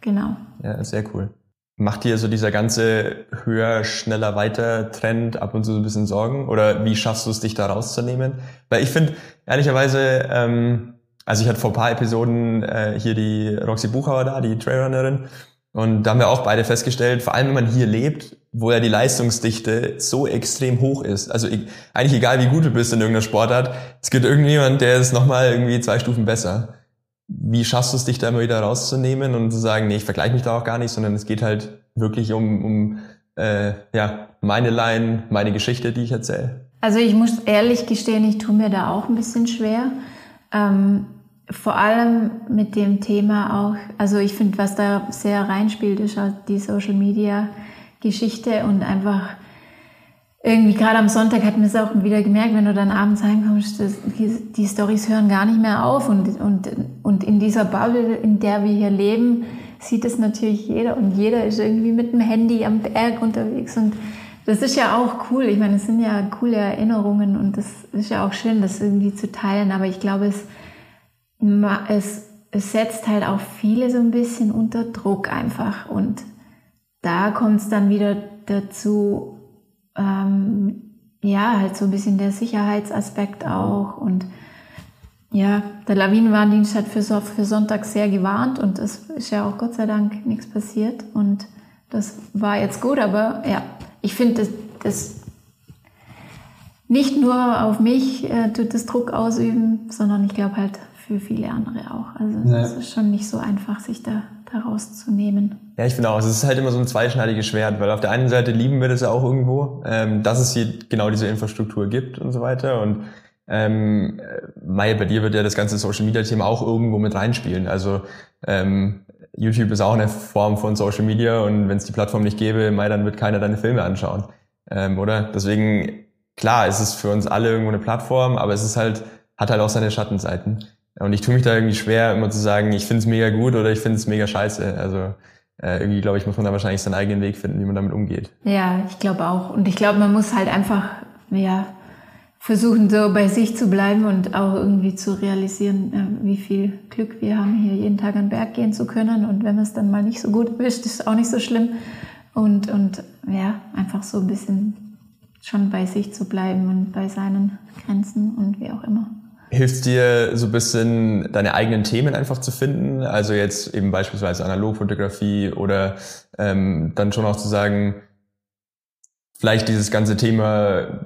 genau. Ja, sehr cool. Macht dir so dieser ganze höher, schneller, weiter Trend ab und zu so ein bisschen Sorgen? Oder wie schaffst du es, dich da rauszunehmen? Weil ich finde, ehrlicherweise, ähm, also ich hatte vor paar Episoden äh, hier die Roxy Buchauer da, die Trailrunnerin. Und da haben wir auch beide festgestellt, vor allem wenn man hier lebt, wo ja die Leistungsdichte so extrem hoch ist. Also ich, eigentlich egal, wie gut du bist in irgendeiner Sportart, es gibt irgendjemand, der ist nochmal irgendwie zwei Stufen besser wie schaffst du es, dich da immer wieder rauszunehmen und zu sagen, nee, ich vergleiche mich da auch gar nicht, sondern es geht halt wirklich um, um äh, ja, meine Line, meine Geschichte, die ich erzähle? Also ich muss ehrlich gestehen, ich tue mir da auch ein bisschen schwer. Ähm, vor allem mit dem Thema auch, also ich finde, was da sehr reinspielt, ist halt die Social Media Geschichte und einfach irgendwie gerade am Sonntag hat man es auch wieder gemerkt, wenn du dann abends heimkommst, dass die, die Stories hören gar nicht mehr auf und, und, und in dieser Bubble, in der wir hier leben, sieht es natürlich jeder und jeder ist irgendwie mit dem Handy am Berg unterwegs und das ist ja auch cool. Ich meine, es sind ja coole Erinnerungen und das ist ja auch schön, das irgendwie zu teilen, aber ich glaube, es, es es setzt halt auch viele so ein bisschen unter Druck einfach. Und da kommt es dann wieder dazu, ähm, ja, halt so ein bisschen der Sicherheitsaspekt auch. Und ja, der Lawinenwarndienst hat für, für Sonntag sehr gewarnt und es ist ja auch Gott sei Dank nichts passiert. Und das war jetzt gut, aber ja, ich finde, das, das nicht nur auf mich äh, tut das Druck ausüben, sondern ich glaube halt für viele andere auch. Also ja. es ist schon nicht so einfach, sich da, da rauszunehmen. Ja, ich finde auch, es ist halt immer so ein zweischneidiges Schwert, weil auf der einen Seite lieben wir das ja auch irgendwo, ähm, dass es hier genau diese Infrastruktur gibt und so weiter. Und ähm, Mai, bei dir wird ja das ganze Social Media Thema auch irgendwo mit reinspielen. Also ähm, YouTube ist auch eine Form von Social Media und wenn es die Plattform nicht gäbe, Mai, dann wird keiner deine Filme anschauen. Ähm, oder? Deswegen, klar, es ist für uns alle irgendwo eine Plattform, aber es ist halt, hat halt auch seine Schattenseiten. Und ich tue mich da irgendwie schwer, immer zu sagen, ich finde es mega gut oder ich finde es mega scheiße. Also äh, irgendwie, glaube ich, muss man da wahrscheinlich seinen eigenen Weg finden, wie man damit umgeht. Ja, ich glaube auch. Und ich glaube, man muss halt einfach, ja, versuchen, so bei sich zu bleiben und auch irgendwie zu realisieren, äh, wie viel Glück wir haben, hier jeden Tag an den Berg gehen zu können. Und wenn man es dann mal nicht so gut erwischt, ist auch nicht so schlimm. Und, und ja, einfach so ein bisschen schon bei sich zu bleiben und bei seinen Grenzen und wie auch immer. Hilft dir so ein bisschen deine eigenen Themen einfach zu finden? Also jetzt eben beispielsweise Analogfotografie oder ähm, dann schon auch zu sagen, vielleicht dieses ganze Thema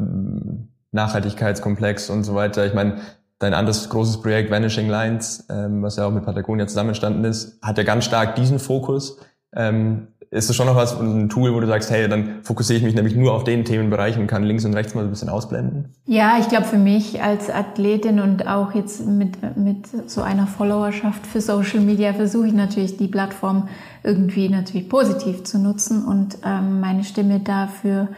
Nachhaltigkeitskomplex und so weiter. Ich meine, dein anderes großes Projekt Vanishing Lines, ähm, was ja auch mit Patagonia zusammen entstanden ist, hat ja ganz stark diesen Fokus. Ähm, ist das schon noch was, ein Tool, wo du sagst, hey, dann fokussiere ich mich nämlich nur auf den Themenbereich und kann links und rechts mal ein bisschen ausblenden? Ja, ich glaube für mich als Athletin und auch jetzt mit, mit so einer Followerschaft für Social Media versuche ich natürlich die Plattform irgendwie natürlich positiv zu nutzen und ähm, meine Stimme dafür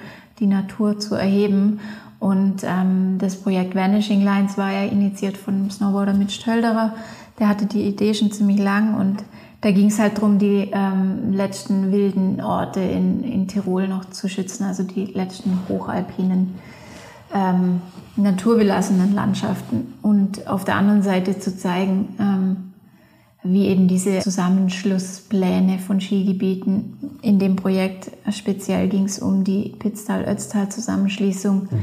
die Natur zu erheben. Und ähm, das Projekt Vanishing Lines war ja initiiert von Snowboarder mit Stölderer. Der hatte die Idee schon ziemlich lang und da ging es halt darum, die ähm, letzten wilden Orte in, in Tirol noch zu schützen, also die letzten hochalpinen, ähm, naturbelassenen Landschaften. Und auf der anderen Seite zu zeigen, ähm, wie eben diese Zusammenschlusspläne von Skigebieten in dem Projekt, speziell ging es um die Pitztal-Ötztal-Zusammenschließung, mhm.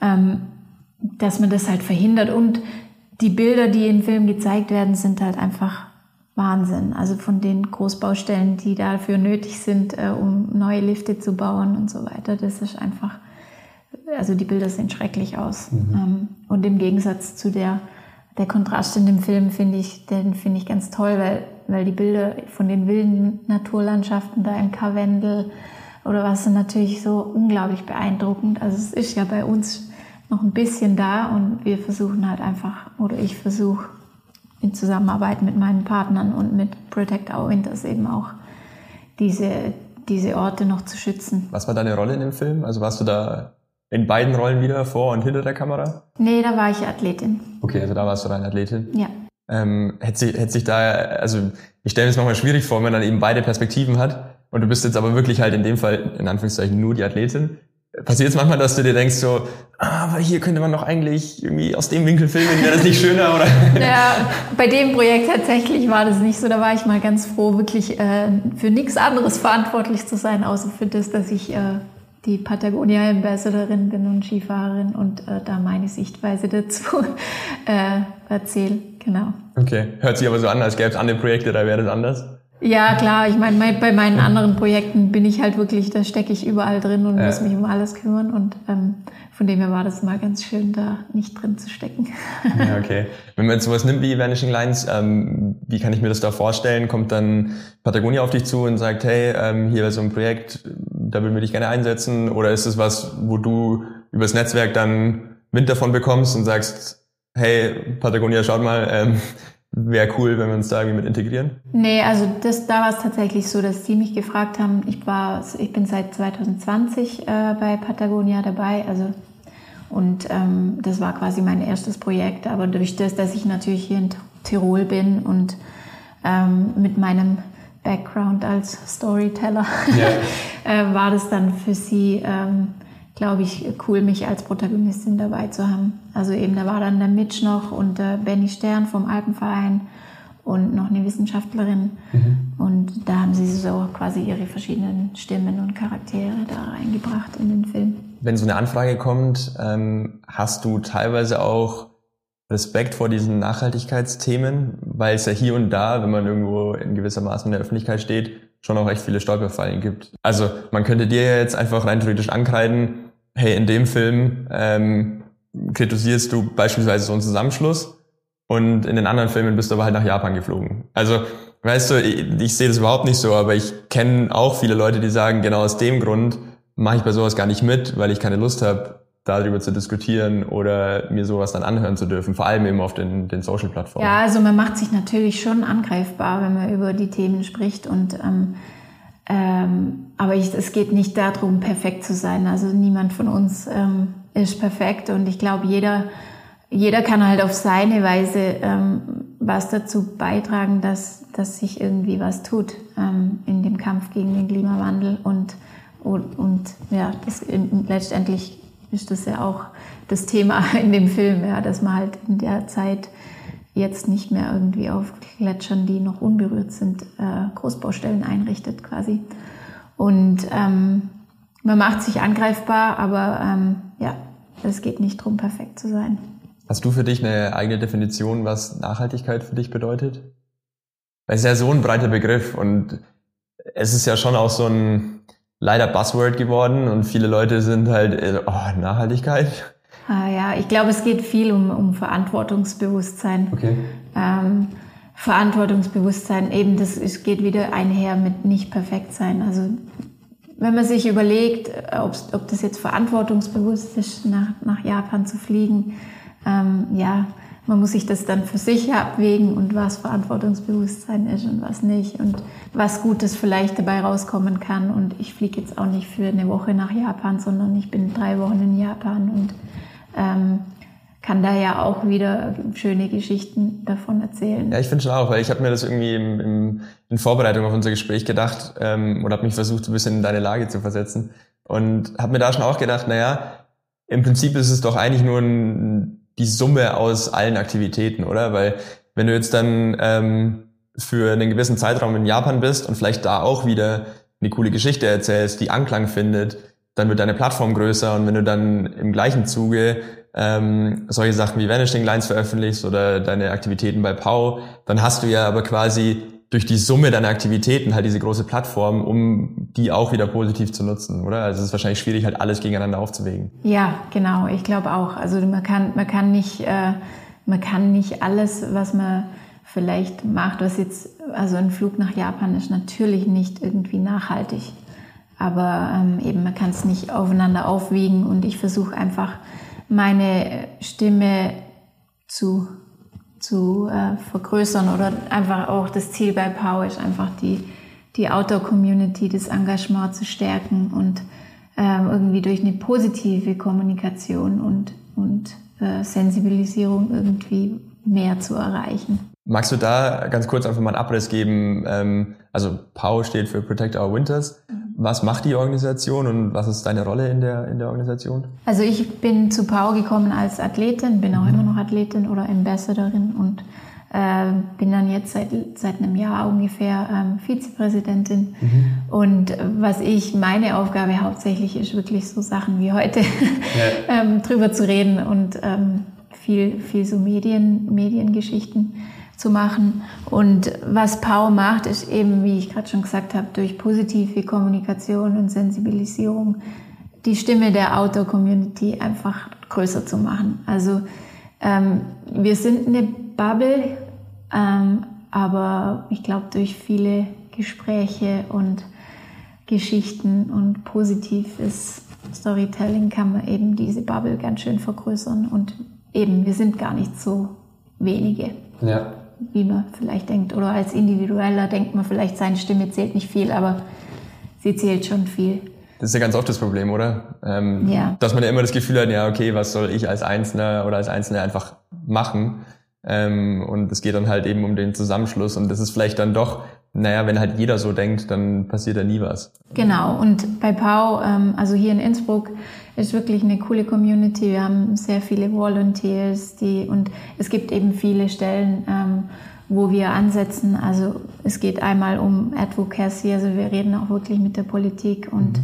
ähm, dass man das halt verhindert. Und die Bilder, die im Film gezeigt werden, sind halt einfach Wahnsinn. Also von den Großbaustellen, die dafür nötig sind, äh, um neue Lifte zu bauen und so weiter. Das ist einfach, also die Bilder sehen schrecklich aus. Mhm. Ähm, und im Gegensatz zu der der Kontrast in dem Film finde ich, den finde ich ganz toll, weil, weil die Bilder von den wilden Naturlandschaften da im Karwendel oder was sind natürlich so unglaublich beeindruckend. Also es ist ja bei uns noch ein bisschen da und wir versuchen halt einfach, oder ich versuche in Zusammenarbeit mit meinen Partnern und mit Protect Our Winters eben auch diese, diese Orte noch zu schützen. Was war deine Rolle in dem Film? Also warst du da in beiden Rollen wieder vor und hinter der Kamera? Nee, da war ich Athletin. Okay, also da warst du rein Athletin? Ja. Ähm, hätte, sich, hätte sich da, also ich stelle mir das manchmal schwierig vor, wenn man dann eben beide Perspektiven hat und du bist jetzt aber wirklich halt in dem Fall, in Anführungszeichen, nur die Athletin. Passiert es manchmal, dass du dir denkst so, ah, aber hier könnte man doch eigentlich irgendwie aus dem Winkel filmen, wäre das nicht schöner, oder? Ja, bei dem Projekt tatsächlich war das nicht so. Da war ich mal ganz froh, wirklich äh, für nichts anderes verantwortlich zu sein, außer für das, dass ich äh, die Patagonia-Ambassadorin bin und Skifahrerin und äh, da meine Sichtweise dazu äh, erzähle. Genau. Okay, hört sich aber so an, als gäbe es andere Projekte, da wäre das anders. Ja, klar. Ich meine, bei meinen anderen Projekten bin ich halt wirklich, da stecke ich überall drin und ja. muss mich um alles kümmern. Und ähm, von dem her war das mal ganz schön, da nicht drin zu stecken. Ja, okay. Wenn man jetzt sowas nimmt wie Vanishing Lines, ähm, wie kann ich mir das da vorstellen? Kommt dann Patagonia auf dich zu und sagt, hey, ähm, hier wäre so ein Projekt, da würden wir dich gerne einsetzen? Oder ist es was, wo du übers Netzwerk dann Wind davon bekommst und sagst, hey, Patagonia, schaut mal, ähm, wäre cool, wenn wir uns da irgendwie mit integrieren? Nee, also das, da war es tatsächlich so, dass sie mich gefragt haben. Ich war, ich bin seit 2020 äh, bei Patagonia dabei, also und ähm, das war quasi mein erstes Projekt. Aber durch das, dass ich natürlich hier in Tirol bin und ähm, mit meinem Background als Storyteller, ja. äh, war das dann für sie, ähm, glaube ich, cool, mich als Protagonistin dabei zu haben. Also eben, da war dann der Mitch noch und der Benny Stern vom Alpenverein und noch eine Wissenschaftlerin. Mhm. Und da haben sie so quasi ihre verschiedenen Stimmen und Charaktere da reingebracht in den Film. Wenn so eine Anfrage kommt, ähm, hast du teilweise auch Respekt vor diesen Nachhaltigkeitsthemen, weil es ja hier und da, wenn man irgendwo in gewisser Maße in der Öffentlichkeit steht, schon auch echt viele Stolperfallen gibt. Also man könnte dir jetzt einfach rein theoretisch ankreiden, hey, in dem Film ähm, kritisierst du beispielsweise so einen Zusammenschluss und in den anderen Filmen bist du aber halt nach Japan geflogen. Also, weißt du, ich, ich sehe das überhaupt nicht so, aber ich kenne auch viele Leute, die sagen, genau aus dem Grund mache ich bei sowas gar nicht mit, weil ich keine Lust habe, darüber zu diskutieren oder mir sowas dann anhören zu dürfen, vor allem eben auf den, den Social-Plattformen. Ja, also man macht sich natürlich schon angreifbar, wenn man über die Themen spricht und ähm, ähm, aber ich, es geht nicht darum, perfekt zu sein. Also niemand von uns ähm, ist perfekt und ich glaube, jeder, jeder kann halt auf seine Weise ähm, was dazu beitragen, dass, dass sich irgendwie was tut ähm, in dem Kampf gegen den Klimawandel und, und, und ja, das, letztendlich ist das ja auch das Thema in dem Film, ja, dass man halt in der Zeit jetzt nicht mehr irgendwie auf Gletschern, die noch unberührt sind, äh, Großbaustellen einrichtet quasi. Und ähm, man macht sich angreifbar, aber ähm, ja, es geht nicht darum, perfekt zu sein. Hast du für dich eine eigene Definition, was Nachhaltigkeit für dich bedeutet? Weil es ist ja so ein breiter Begriff und es ist ja schon auch so ein leider Buzzword geworden und viele Leute sind halt, äh, oh, Nachhaltigkeit. Ah, ja, ich glaube, es geht viel um, um Verantwortungsbewusstsein. Okay. Ähm, Verantwortungsbewusstsein, eben das es geht wieder einher mit nicht perfekt sein. Also wenn man sich überlegt, ob das jetzt verantwortungsbewusst ist, nach, nach Japan zu fliegen, ähm, ja, man muss sich das dann für sich abwägen und was Verantwortungsbewusstsein ist und was nicht und was Gutes vielleicht dabei rauskommen kann. Und ich fliege jetzt auch nicht für eine Woche nach Japan, sondern ich bin drei Wochen in Japan und ähm, kann da ja auch wieder schöne Geschichten davon erzählen. Ja, ich finde schon auch, weil ich habe mir das irgendwie im, im, in Vorbereitung auf unser Gespräch gedacht ähm, und habe mich versucht, ein bisschen in deine Lage zu versetzen und habe mir da schon auch gedacht, naja, im Prinzip ist es doch eigentlich nur ein, die Summe aus allen Aktivitäten, oder? Weil wenn du jetzt dann ähm, für einen gewissen Zeitraum in Japan bist und vielleicht da auch wieder eine coole Geschichte erzählst, die Anklang findet, dann wird deine Plattform größer und wenn du dann im gleichen Zuge ähm, solche Sachen wie Vanishing Lines veröffentlichst oder deine Aktivitäten bei Pau, dann hast du ja aber quasi durch die Summe deiner Aktivitäten halt diese große Plattform, um die auch wieder positiv zu nutzen, oder? Also es ist wahrscheinlich schwierig, halt alles gegeneinander aufzuwägen. Ja, genau. Ich glaube auch. Also man kann, man kann nicht, äh, man kann nicht alles, was man vielleicht macht, was jetzt, also ein Flug nach Japan ist natürlich nicht irgendwie nachhaltig. Aber ähm, eben, man kann es nicht aufeinander aufwiegen und ich versuche einfach meine Stimme zu, zu äh, vergrößern oder einfach auch das Ziel bei Power ist einfach die, die Outdoor-Community, das Engagement zu stärken und ähm, irgendwie durch eine positive Kommunikation und, und äh, Sensibilisierung irgendwie mehr zu erreichen. Magst du da ganz kurz einfach mal einen Abriss geben? Ähm, also POW steht für Protect Our Winters. Mhm. Was macht die Organisation und was ist deine Rolle in der, in der Organisation? Also ich bin zu POW gekommen als Athletin, bin auch mhm. immer noch Athletin oder Ambassadorin und äh, bin dann jetzt seit, seit einem Jahr ungefähr ähm, Vizepräsidentin. Mhm. Und was ich, meine Aufgabe hauptsächlich ist, wirklich so Sachen wie heute ja. ähm, drüber zu reden und ähm, viel, viel so Medien, Mediengeschichten zu machen. Und was Pau macht, ist eben, wie ich gerade schon gesagt habe, durch positive Kommunikation und Sensibilisierung die Stimme der Outdoor-Community einfach größer zu machen. Also ähm, wir sind eine Bubble, ähm, aber ich glaube, durch viele Gespräche und Geschichten und positives Storytelling kann man eben diese Bubble ganz schön vergrößern und eben, wir sind gar nicht so wenige. Ja wie man vielleicht denkt. Oder als Individueller denkt man vielleicht, seine Stimme zählt nicht viel, aber sie zählt schon viel. Das ist ja ganz oft das Problem, oder? Ähm, ja. Dass man ja immer das Gefühl hat, ja, okay, was soll ich als Einzelner oder als Einzelne einfach machen? Ähm, und es geht dann halt eben um den Zusammenschluss. Und das ist vielleicht dann doch, naja, wenn halt jeder so denkt, dann passiert da nie was. Genau. Und bei Pau, ähm, also hier in Innsbruck, ist wirklich eine coole Community. Wir haben sehr viele Volunteers, die und es gibt eben viele Stellen, ähm, wo wir ansetzen. Also es geht einmal um Advocacy, also wir reden auch wirklich mit der Politik und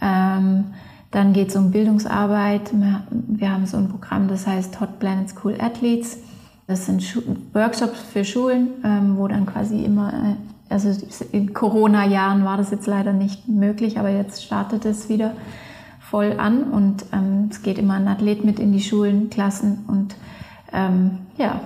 ähm, dann geht es um Bildungsarbeit. Wir haben so ein Programm, das heißt Hot Planet School Athletes. Das sind Schu Workshops für Schulen, ähm, wo dann quasi immer, äh, also in Corona-Jahren war das jetzt leider nicht möglich, aber jetzt startet es wieder voll an und ähm, es geht immer ein Athlet mit in die Schulen, Klassen und ähm, ja,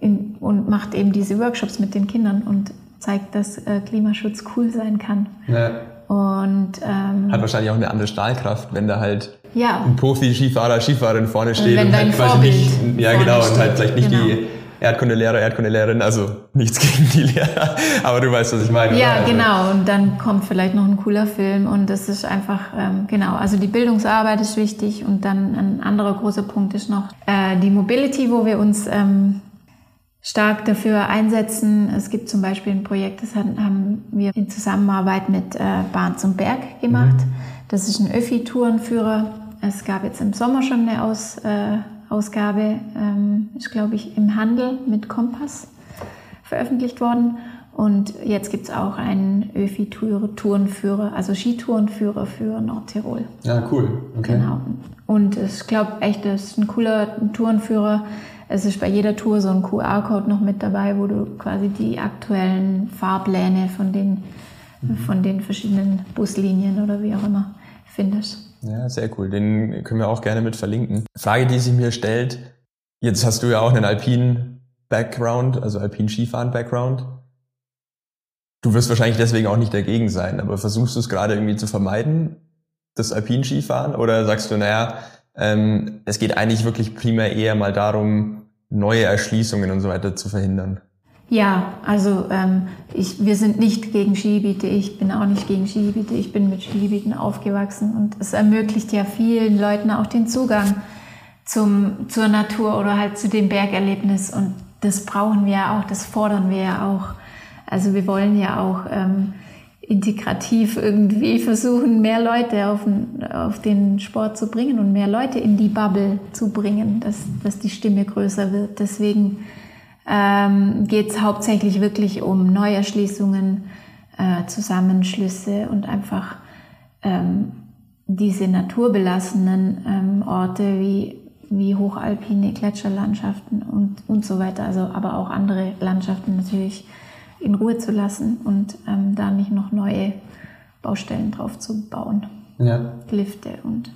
in, und macht eben diese Workshops mit den Kindern und zeigt, dass äh, Klimaschutz cool sein kann. Ja. Und ähm, hat wahrscheinlich auch eine andere Stahlkraft, wenn da halt ja. ein Profi-Skifahrer, Skifahrerin vorne steht und, und halt quasi Vorbild nicht, ja genau, steht. und halt vielleicht nicht genau. die Erdkundelehrer, Erdkundelehrerin, also nichts gegen die Lehrer, aber du weißt, was ich meine. Ja, also. genau, und dann kommt vielleicht noch ein cooler Film und das ist einfach, ähm, genau, also die Bildungsarbeit ist wichtig und dann ein anderer großer Punkt ist noch äh, die Mobility, wo wir uns ähm, stark dafür einsetzen. Es gibt zum Beispiel ein Projekt, das haben wir in Zusammenarbeit mit äh, Bahn zum Berg gemacht. Mhm. Das ist ein Öffi-Tourenführer. Es gab jetzt im Sommer schon eine Aus, äh, Ausgabe, ähm, ist glaube ich im Handel mit Kompass veröffentlicht worden. Und jetzt gibt es auch einen Öffi-Tourenführer, also Skitourenführer für Nordtirol. Ja, cool. Okay. Genau. Und ich glaube echt, das ist ein cooler Tourenführer es ist bei jeder Tour so ein QR-Code noch mit dabei, wo du quasi die aktuellen Fahrpläne von den, mhm. von den verschiedenen Buslinien oder wie auch immer findest. Ja, sehr cool. Den können wir auch gerne mit verlinken. Frage, die sich mir stellt, jetzt hast du ja auch einen alpinen Background, also alpinen Skifahren Background. Du wirst wahrscheinlich deswegen auch nicht dagegen sein, aber versuchst du es gerade irgendwie zu vermeiden, das alpin Skifahren? Oder sagst du, naja, ähm, es geht eigentlich wirklich primär eher mal darum, neue Erschließungen und so weiter zu verhindern. Ja, also ähm, ich, wir sind nicht gegen Skigebiete, ich bin auch nicht gegen Skigebiete, ich bin mit Skigebieten aufgewachsen und es ermöglicht ja vielen Leuten auch den Zugang zum, zur Natur oder halt zu dem Bergerlebnis und das brauchen wir ja auch, das fordern wir ja auch. Also wir wollen ja auch ähm, integrativ irgendwie versuchen, mehr Leute auf den, auf den Sport zu bringen und mehr Leute in die Bubble zu bringen, dass, dass die Stimme größer wird. Deswegen ähm, geht es hauptsächlich wirklich um Neuerschließungen, äh, Zusammenschlüsse und einfach ähm, diese naturbelassenen ähm, Orte wie, wie hochalpine Gletscherlandschaften und, und so weiter, also aber auch andere Landschaften natürlich in Ruhe zu lassen und ähm, da nicht noch neue Baustellen drauf zu bauen. Ja. Lifte und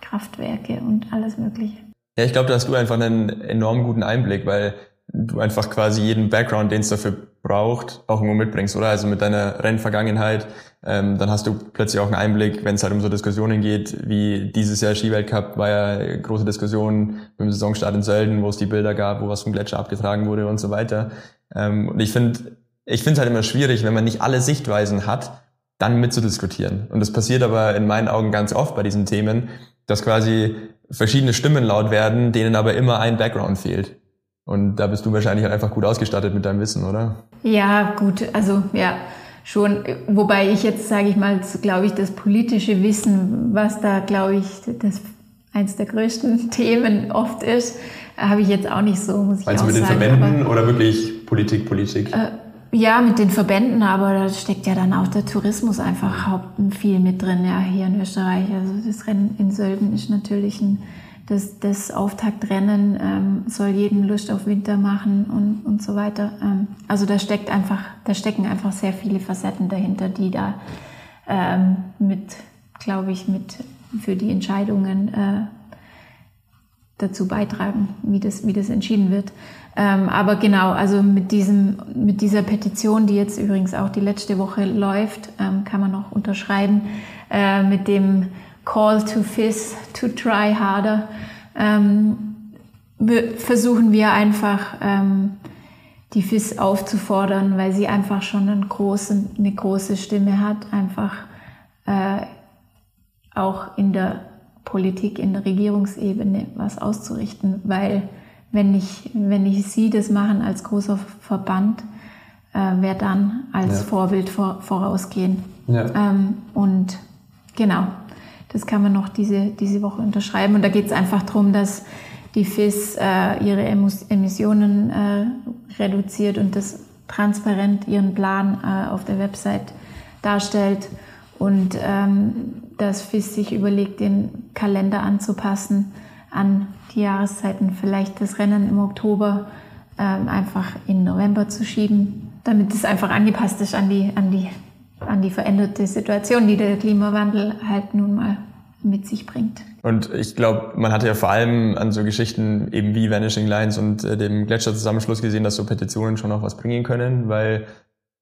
Kraftwerke und alles Mögliche. Ja, ich glaube, da hast du einfach einen enorm guten Einblick, weil du einfach quasi jeden Background, den es dafür braucht, auch irgendwo mitbringst, oder? Also mit deiner Rennvergangenheit, ähm, dann hast du plötzlich auch einen Einblick, wenn es halt um so Diskussionen geht, wie dieses Jahr Skiweltcup war ja große Diskussion beim Saisonstart in Sölden, wo es die Bilder gab, wo was vom Gletscher abgetragen wurde und so weiter. Ähm, und ich finde, ich finde es halt immer schwierig, wenn man nicht alle Sichtweisen hat, dann mitzudiskutieren. Und das passiert aber in meinen Augen ganz oft bei diesen Themen, dass quasi verschiedene Stimmen laut werden, denen aber immer ein Background fehlt. Und da bist du wahrscheinlich halt einfach gut ausgestattet mit deinem Wissen, oder? Ja, gut, also ja, schon. Wobei ich jetzt, sage ich mal, glaube ich, das politische Wissen, was da, glaube ich, das eins der größten Themen oft ist, habe ich jetzt auch nicht so, muss ich Meinst auch du mit sagen. den Verbänden oder wirklich Politik, Politik? Äh, ja, mit den Verbänden, aber da steckt ja dann auch der Tourismus einfach viel mit drin, ja, hier in Österreich. Also das Rennen in Sölden ist natürlich ein, das, das Auftaktrennen ähm, soll jedem Lust auf Winter machen und, und so weiter. Ähm, also da steckt einfach, da stecken einfach sehr viele Facetten dahinter, die da ähm, mit, glaube ich, mit für die Entscheidungen äh, dazu beitragen, wie das, wie das entschieden wird. Ähm, aber genau, also mit, diesem, mit dieser Petition, die jetzt übrigens auch die letzte Woche läuft, ähm, kann man noch unterschreiben, äh, mit dem Call to FIS, to try harder, ähm, versuchen wir einfach ähm, die FIS aufzufordern, weil sie einfach schon einen großen, eine große Stimme hat, einfach äh, auch in der Politik, in der Regierungsebene was auszurichten, weil wenn ich, wenn ich sie das machen als großer Verband, äh, wer dann als ja. Vorbild vor, vorausgehen. Ja. Ähm, und genau, das kann man noch diese, diese Woche unterschreiben. Und da geht es einfach darum, dass die FIS äh, ihre Emissionen äh, reduziert und das transparent ihren Plan äh, auf der Website darstellt und ähm, dass FIS sich überlegt, den Kalender anzupassen an die Jahreszeiten, vielleicht das Rennen im Oktober ähm, einfach in November zu schieben, damit es einfach angepasst ist an die, an die, an die veränderte Situation, die der Klimawandel halt nun mal mit sich bringt. Und ich glaube, man hatte ja vor allem an so Geschichten eben wie Vanishing Lines und äh, dem Gletscherzusammenschluss gesehen, dass so Petitionen schon auch was bringen können, weil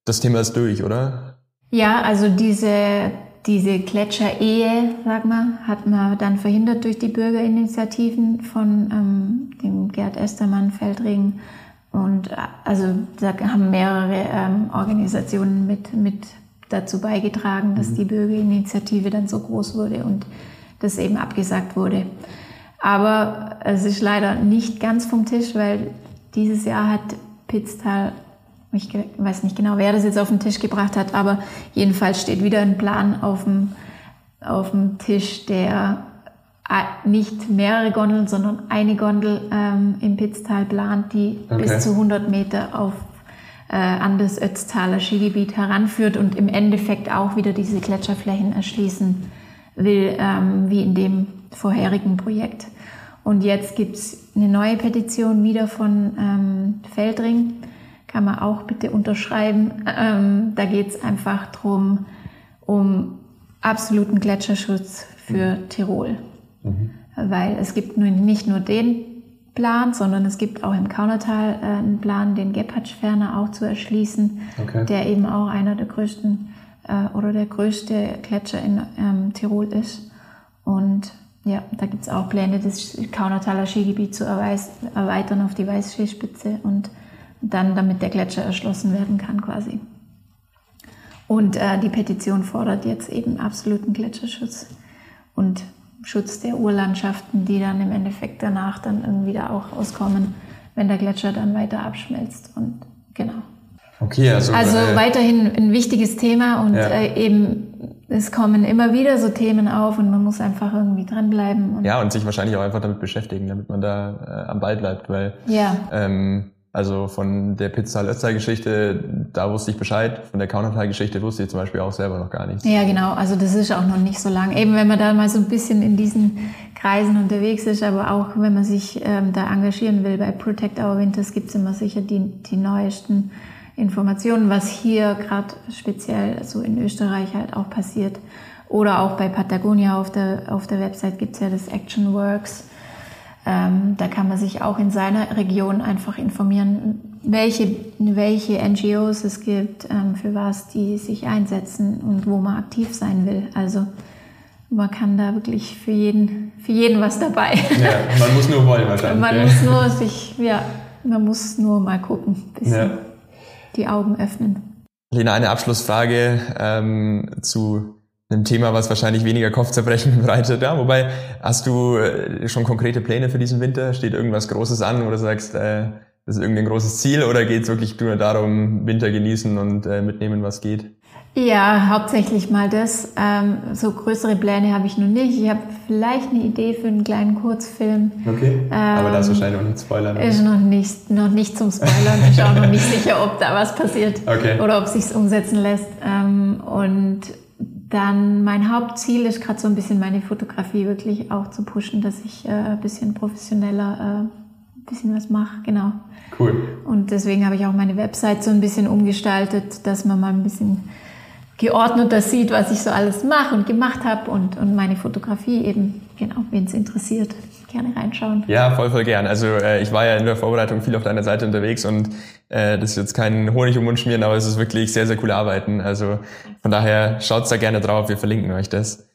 das Thema ist durch, oder? Ja, also diese, diese Gletscher-Ehe, sag mal, hat man dann verhindert durch die Bürgerinitiativen von ähm, dem Gerd Estermann, Feldring. Und äh, also da haben mehrere ähm, Organisationen mit, mit dazu beigetragen, dass mhm. die Bürgerinitiative dann so groß wurde und das eben abgesagt wurde. Aber es ist leider nicht ganz vom Tisch, weil dieses Jahr hat Pitztal, ich weiß nicht genau, wer das jetzt auf den Tisch gebracht hat, aber jedenfalls steht wieder ein Plan auf dem, auf dem Tisch, der nicht mehrere Gondeln, sondern eine Gondel ähm, im Pitztal plant, die okay. bis zu 100 Meter auf äh, an das Ötztaler Skigebiet heranführt und im Endeffekt auch wieder diese Gletscherflächen erschließen will, ähm, wie in dem vorherigen Projekt. Und jetzt gibt's eine neue Petition wieder von ähm, Feldring. Kann man auch bitte unterschreiben. Ähm, da geht's einfach drum um absoluten Gletscherschutz für mhm. Tirol. Mhm. Weil es gibt nun nicht nur den Plan, sondern es gibt auch im Kaunertal äh, einen Plan, den Gepatsch-Ferner auch zu erschließen, okay. der eben auch einer der größten äh, oder der größte Gletscher in ähm, Tirol ist. Und ja, da gibt es auch Pläne, das Kaunertaler Skigebiet zu erweitern auf die Weißskispitze und dann damit der Gletscher erschlossen werden kann quasi. Und äh, die Petition fordert jetzt eben absoluten Gletscherschutz und Schutz der Urlandschaften, die dann im Endeffekt danach dann irgendwie da auch rauskommen, wenn der Gletscher dann weiter abschmelzt. Und genau. Okay, also. Also äh, weiterhin ein wichtiges Thema und ja. äh, eben es kommen immer wieder so Themen auf und man muss einfach irgendwie dranbleiben. Und ja, und sich wahrscheinlich auch einfach damit beschäftigen, damit man da äh, am Ball bleibt, weil ja. ähm, also von der Pizzal-Ötztal-Geschichte, da wusste ich Bescheid. Von der Kaunertal-Geschichte wusste ich zum Beispiel auch selber noch gar nichts. Ja, genau. Also das ist auch noch nicht so lang. Eben wenn man da mal so ein bisschen in diesen Kreisen unterwegs ist, aber auch wenn man sich ähm, da engagieren will bei Protect Our Winters, gibt's immer sicher die, die neuesten Informationen, was hier gerade speziell so in Österreich halt auch passiert. Oder auch bei Patagonia auf der, auf der Website gibt's ja das Action Works. Ähm, da kann man sich auch in seiner Region einfach informieren, welche, welche NGOs es gibt, ähm, für was die sich einsetzen und wo man aktiv sein will. Also man kann da wirklich für jeden, für jeden was dabei. Ja, man muss nur wollen wahrscheinlich. Man ja. muss nur sich, ja, man muss nur mal gucken. Bisschen. Ja die Augen öffnen. Lena, eine Abschlussfrage ähm, zu einem Thema, was wahrscheinlich weniger Kopfzerbrechen bereitet. Ja, wobei, hast du äh, schon konkrete Pläne für diesen Winter? Steht irgendwas Großes an, wo du sagst, äh, das ist irgendein großes Ziel oder geht es wirklich nur darum, Winter genießen und äh, mitnehmen, was geht? Ja, hauptsächlich mal das. Ähm, so größere Pläne habe ich noch nicht. Ich habe vielleicht eine Idee für einen kleinen Kurzfilm. Okay. Ähm, aber das ist wahrscheinlich noch nicht spoilern. Ist noch nicht, noch nicht zum Spoilern. ich bin auch noch nicht sicher, ob da was passiert okay. oder ob sich's umsetzen lässt. Ähm, und dann mein Hauptziel ist gerade so ein bisschen meine Fotografie wirklich auch zu pushen, dass ich äh, ein bisschen professioneller äh, ein bisschen was mache. Genau. Cool. Und deswegen habe ich auch meine Website so ein bisschen umgestaltet, dass man mal ein bisschen geordneter sieht, was ich so alles mache und gemacht habe und, und meine Fotografie eben, genau, wen es interessiert, gerne reinschauen. Ja, voll, voll gern. Also äh, ich war ja in der Vorbereitung viel auf deiner Seite unterwegs und äh, das ist jetzt kein Honig um Mund schmieren, aber es ist wirklich sehr, sehr coole Arbeiten. Also von daher schaut da gerne drauf, wir verlinken euch das.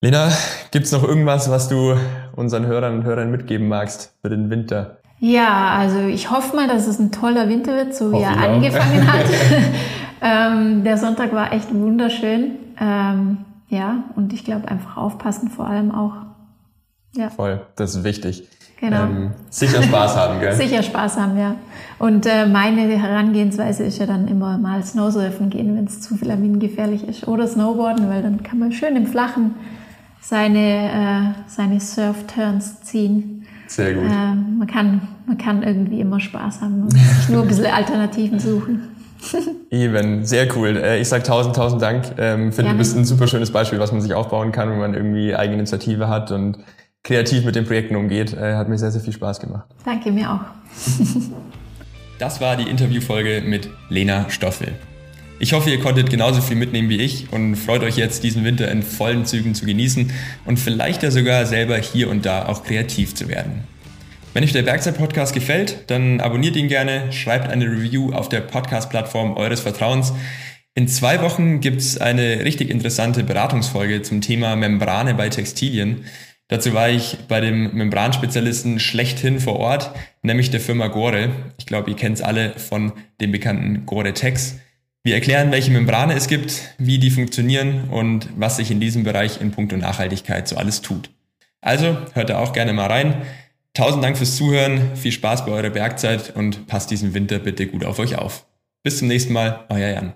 Lena, gibt's noch irgendwas, was du unseren Hörern und Hörern mitgeben magst für den Winter? Ja, also ich hoffe mal, dass es ein toller Winter wird, so wie er angefangen hat. ähm, der Sonntag war echt wunderschön. Ähm, ja, und ich glaube einfach aufpassen vor allem auch. Ja. Voll, das ist wichtig. Genau. Ähm, sicher Spaß haben, gell? sicher Spaß haben, ja. Und äh, meine Herangehensweise ist ja dann immer mal Snowsurfen gehen, wenn es zu viel gefährlich ist. Oder Snowboarden, weil dann kann man schön im Flachen seine, äh, seine Surf-Turns ziehen. Sehr gut. Äh, man, kann, man kann irgendwie immer Spaß haben und sich nur ein bisschen Alternativen suchen. Eben, sehr cool. Äh, ich sage tausend, tausend Dank. Ähm, Finde, du bist ein super schönes Beispiel, was man sich aufbauen kann, wenn man irgendwie eigene Initiative hat und kreativ mit den Projekten umgeht. Äh, hat mir sehr, sehr viel Spaß gemacht. Danke, mir auch. das war die Interviewfolge mit Lena Stoffel. Ich hoffe, ihr konntet genauso viel mitnehmen wie ich und freut euch jetzt, diesen Winter in vollen Zügen zu genießen und vielleicht ja sogar selber hier und da auch kreativ zu werden. Wenn euch der Werkzeit-Podcast gefällt, dann abonniert ihn gerne, schreibt eine Review auf der Podcast-Plattform eures Vertrauens. In zwei Wochen gibt es eine richtig interessante Beratungsfolge zum Thema Membrane bei Textilien. Dazu war ich bei dem Membranspezialisten schlechthin vor Ort, nämlich der Firma Gore. Ich glaube, ihr kennt es alle von dem bekannten Gore-Tex. Wir erklären, welche Membrane es gibt, wie die funktionieren und was sich in diesem Bereich in puncto Nachhaltigkeit so alles tut. Also hört da auch gerne mal rein. Tausend Dank fürs Zuhören, viel Spaß bei eurer Bergzeit und passt diesen Winter bitte gut auf euch auf. Bis zum nächsten Mal, euer Jan.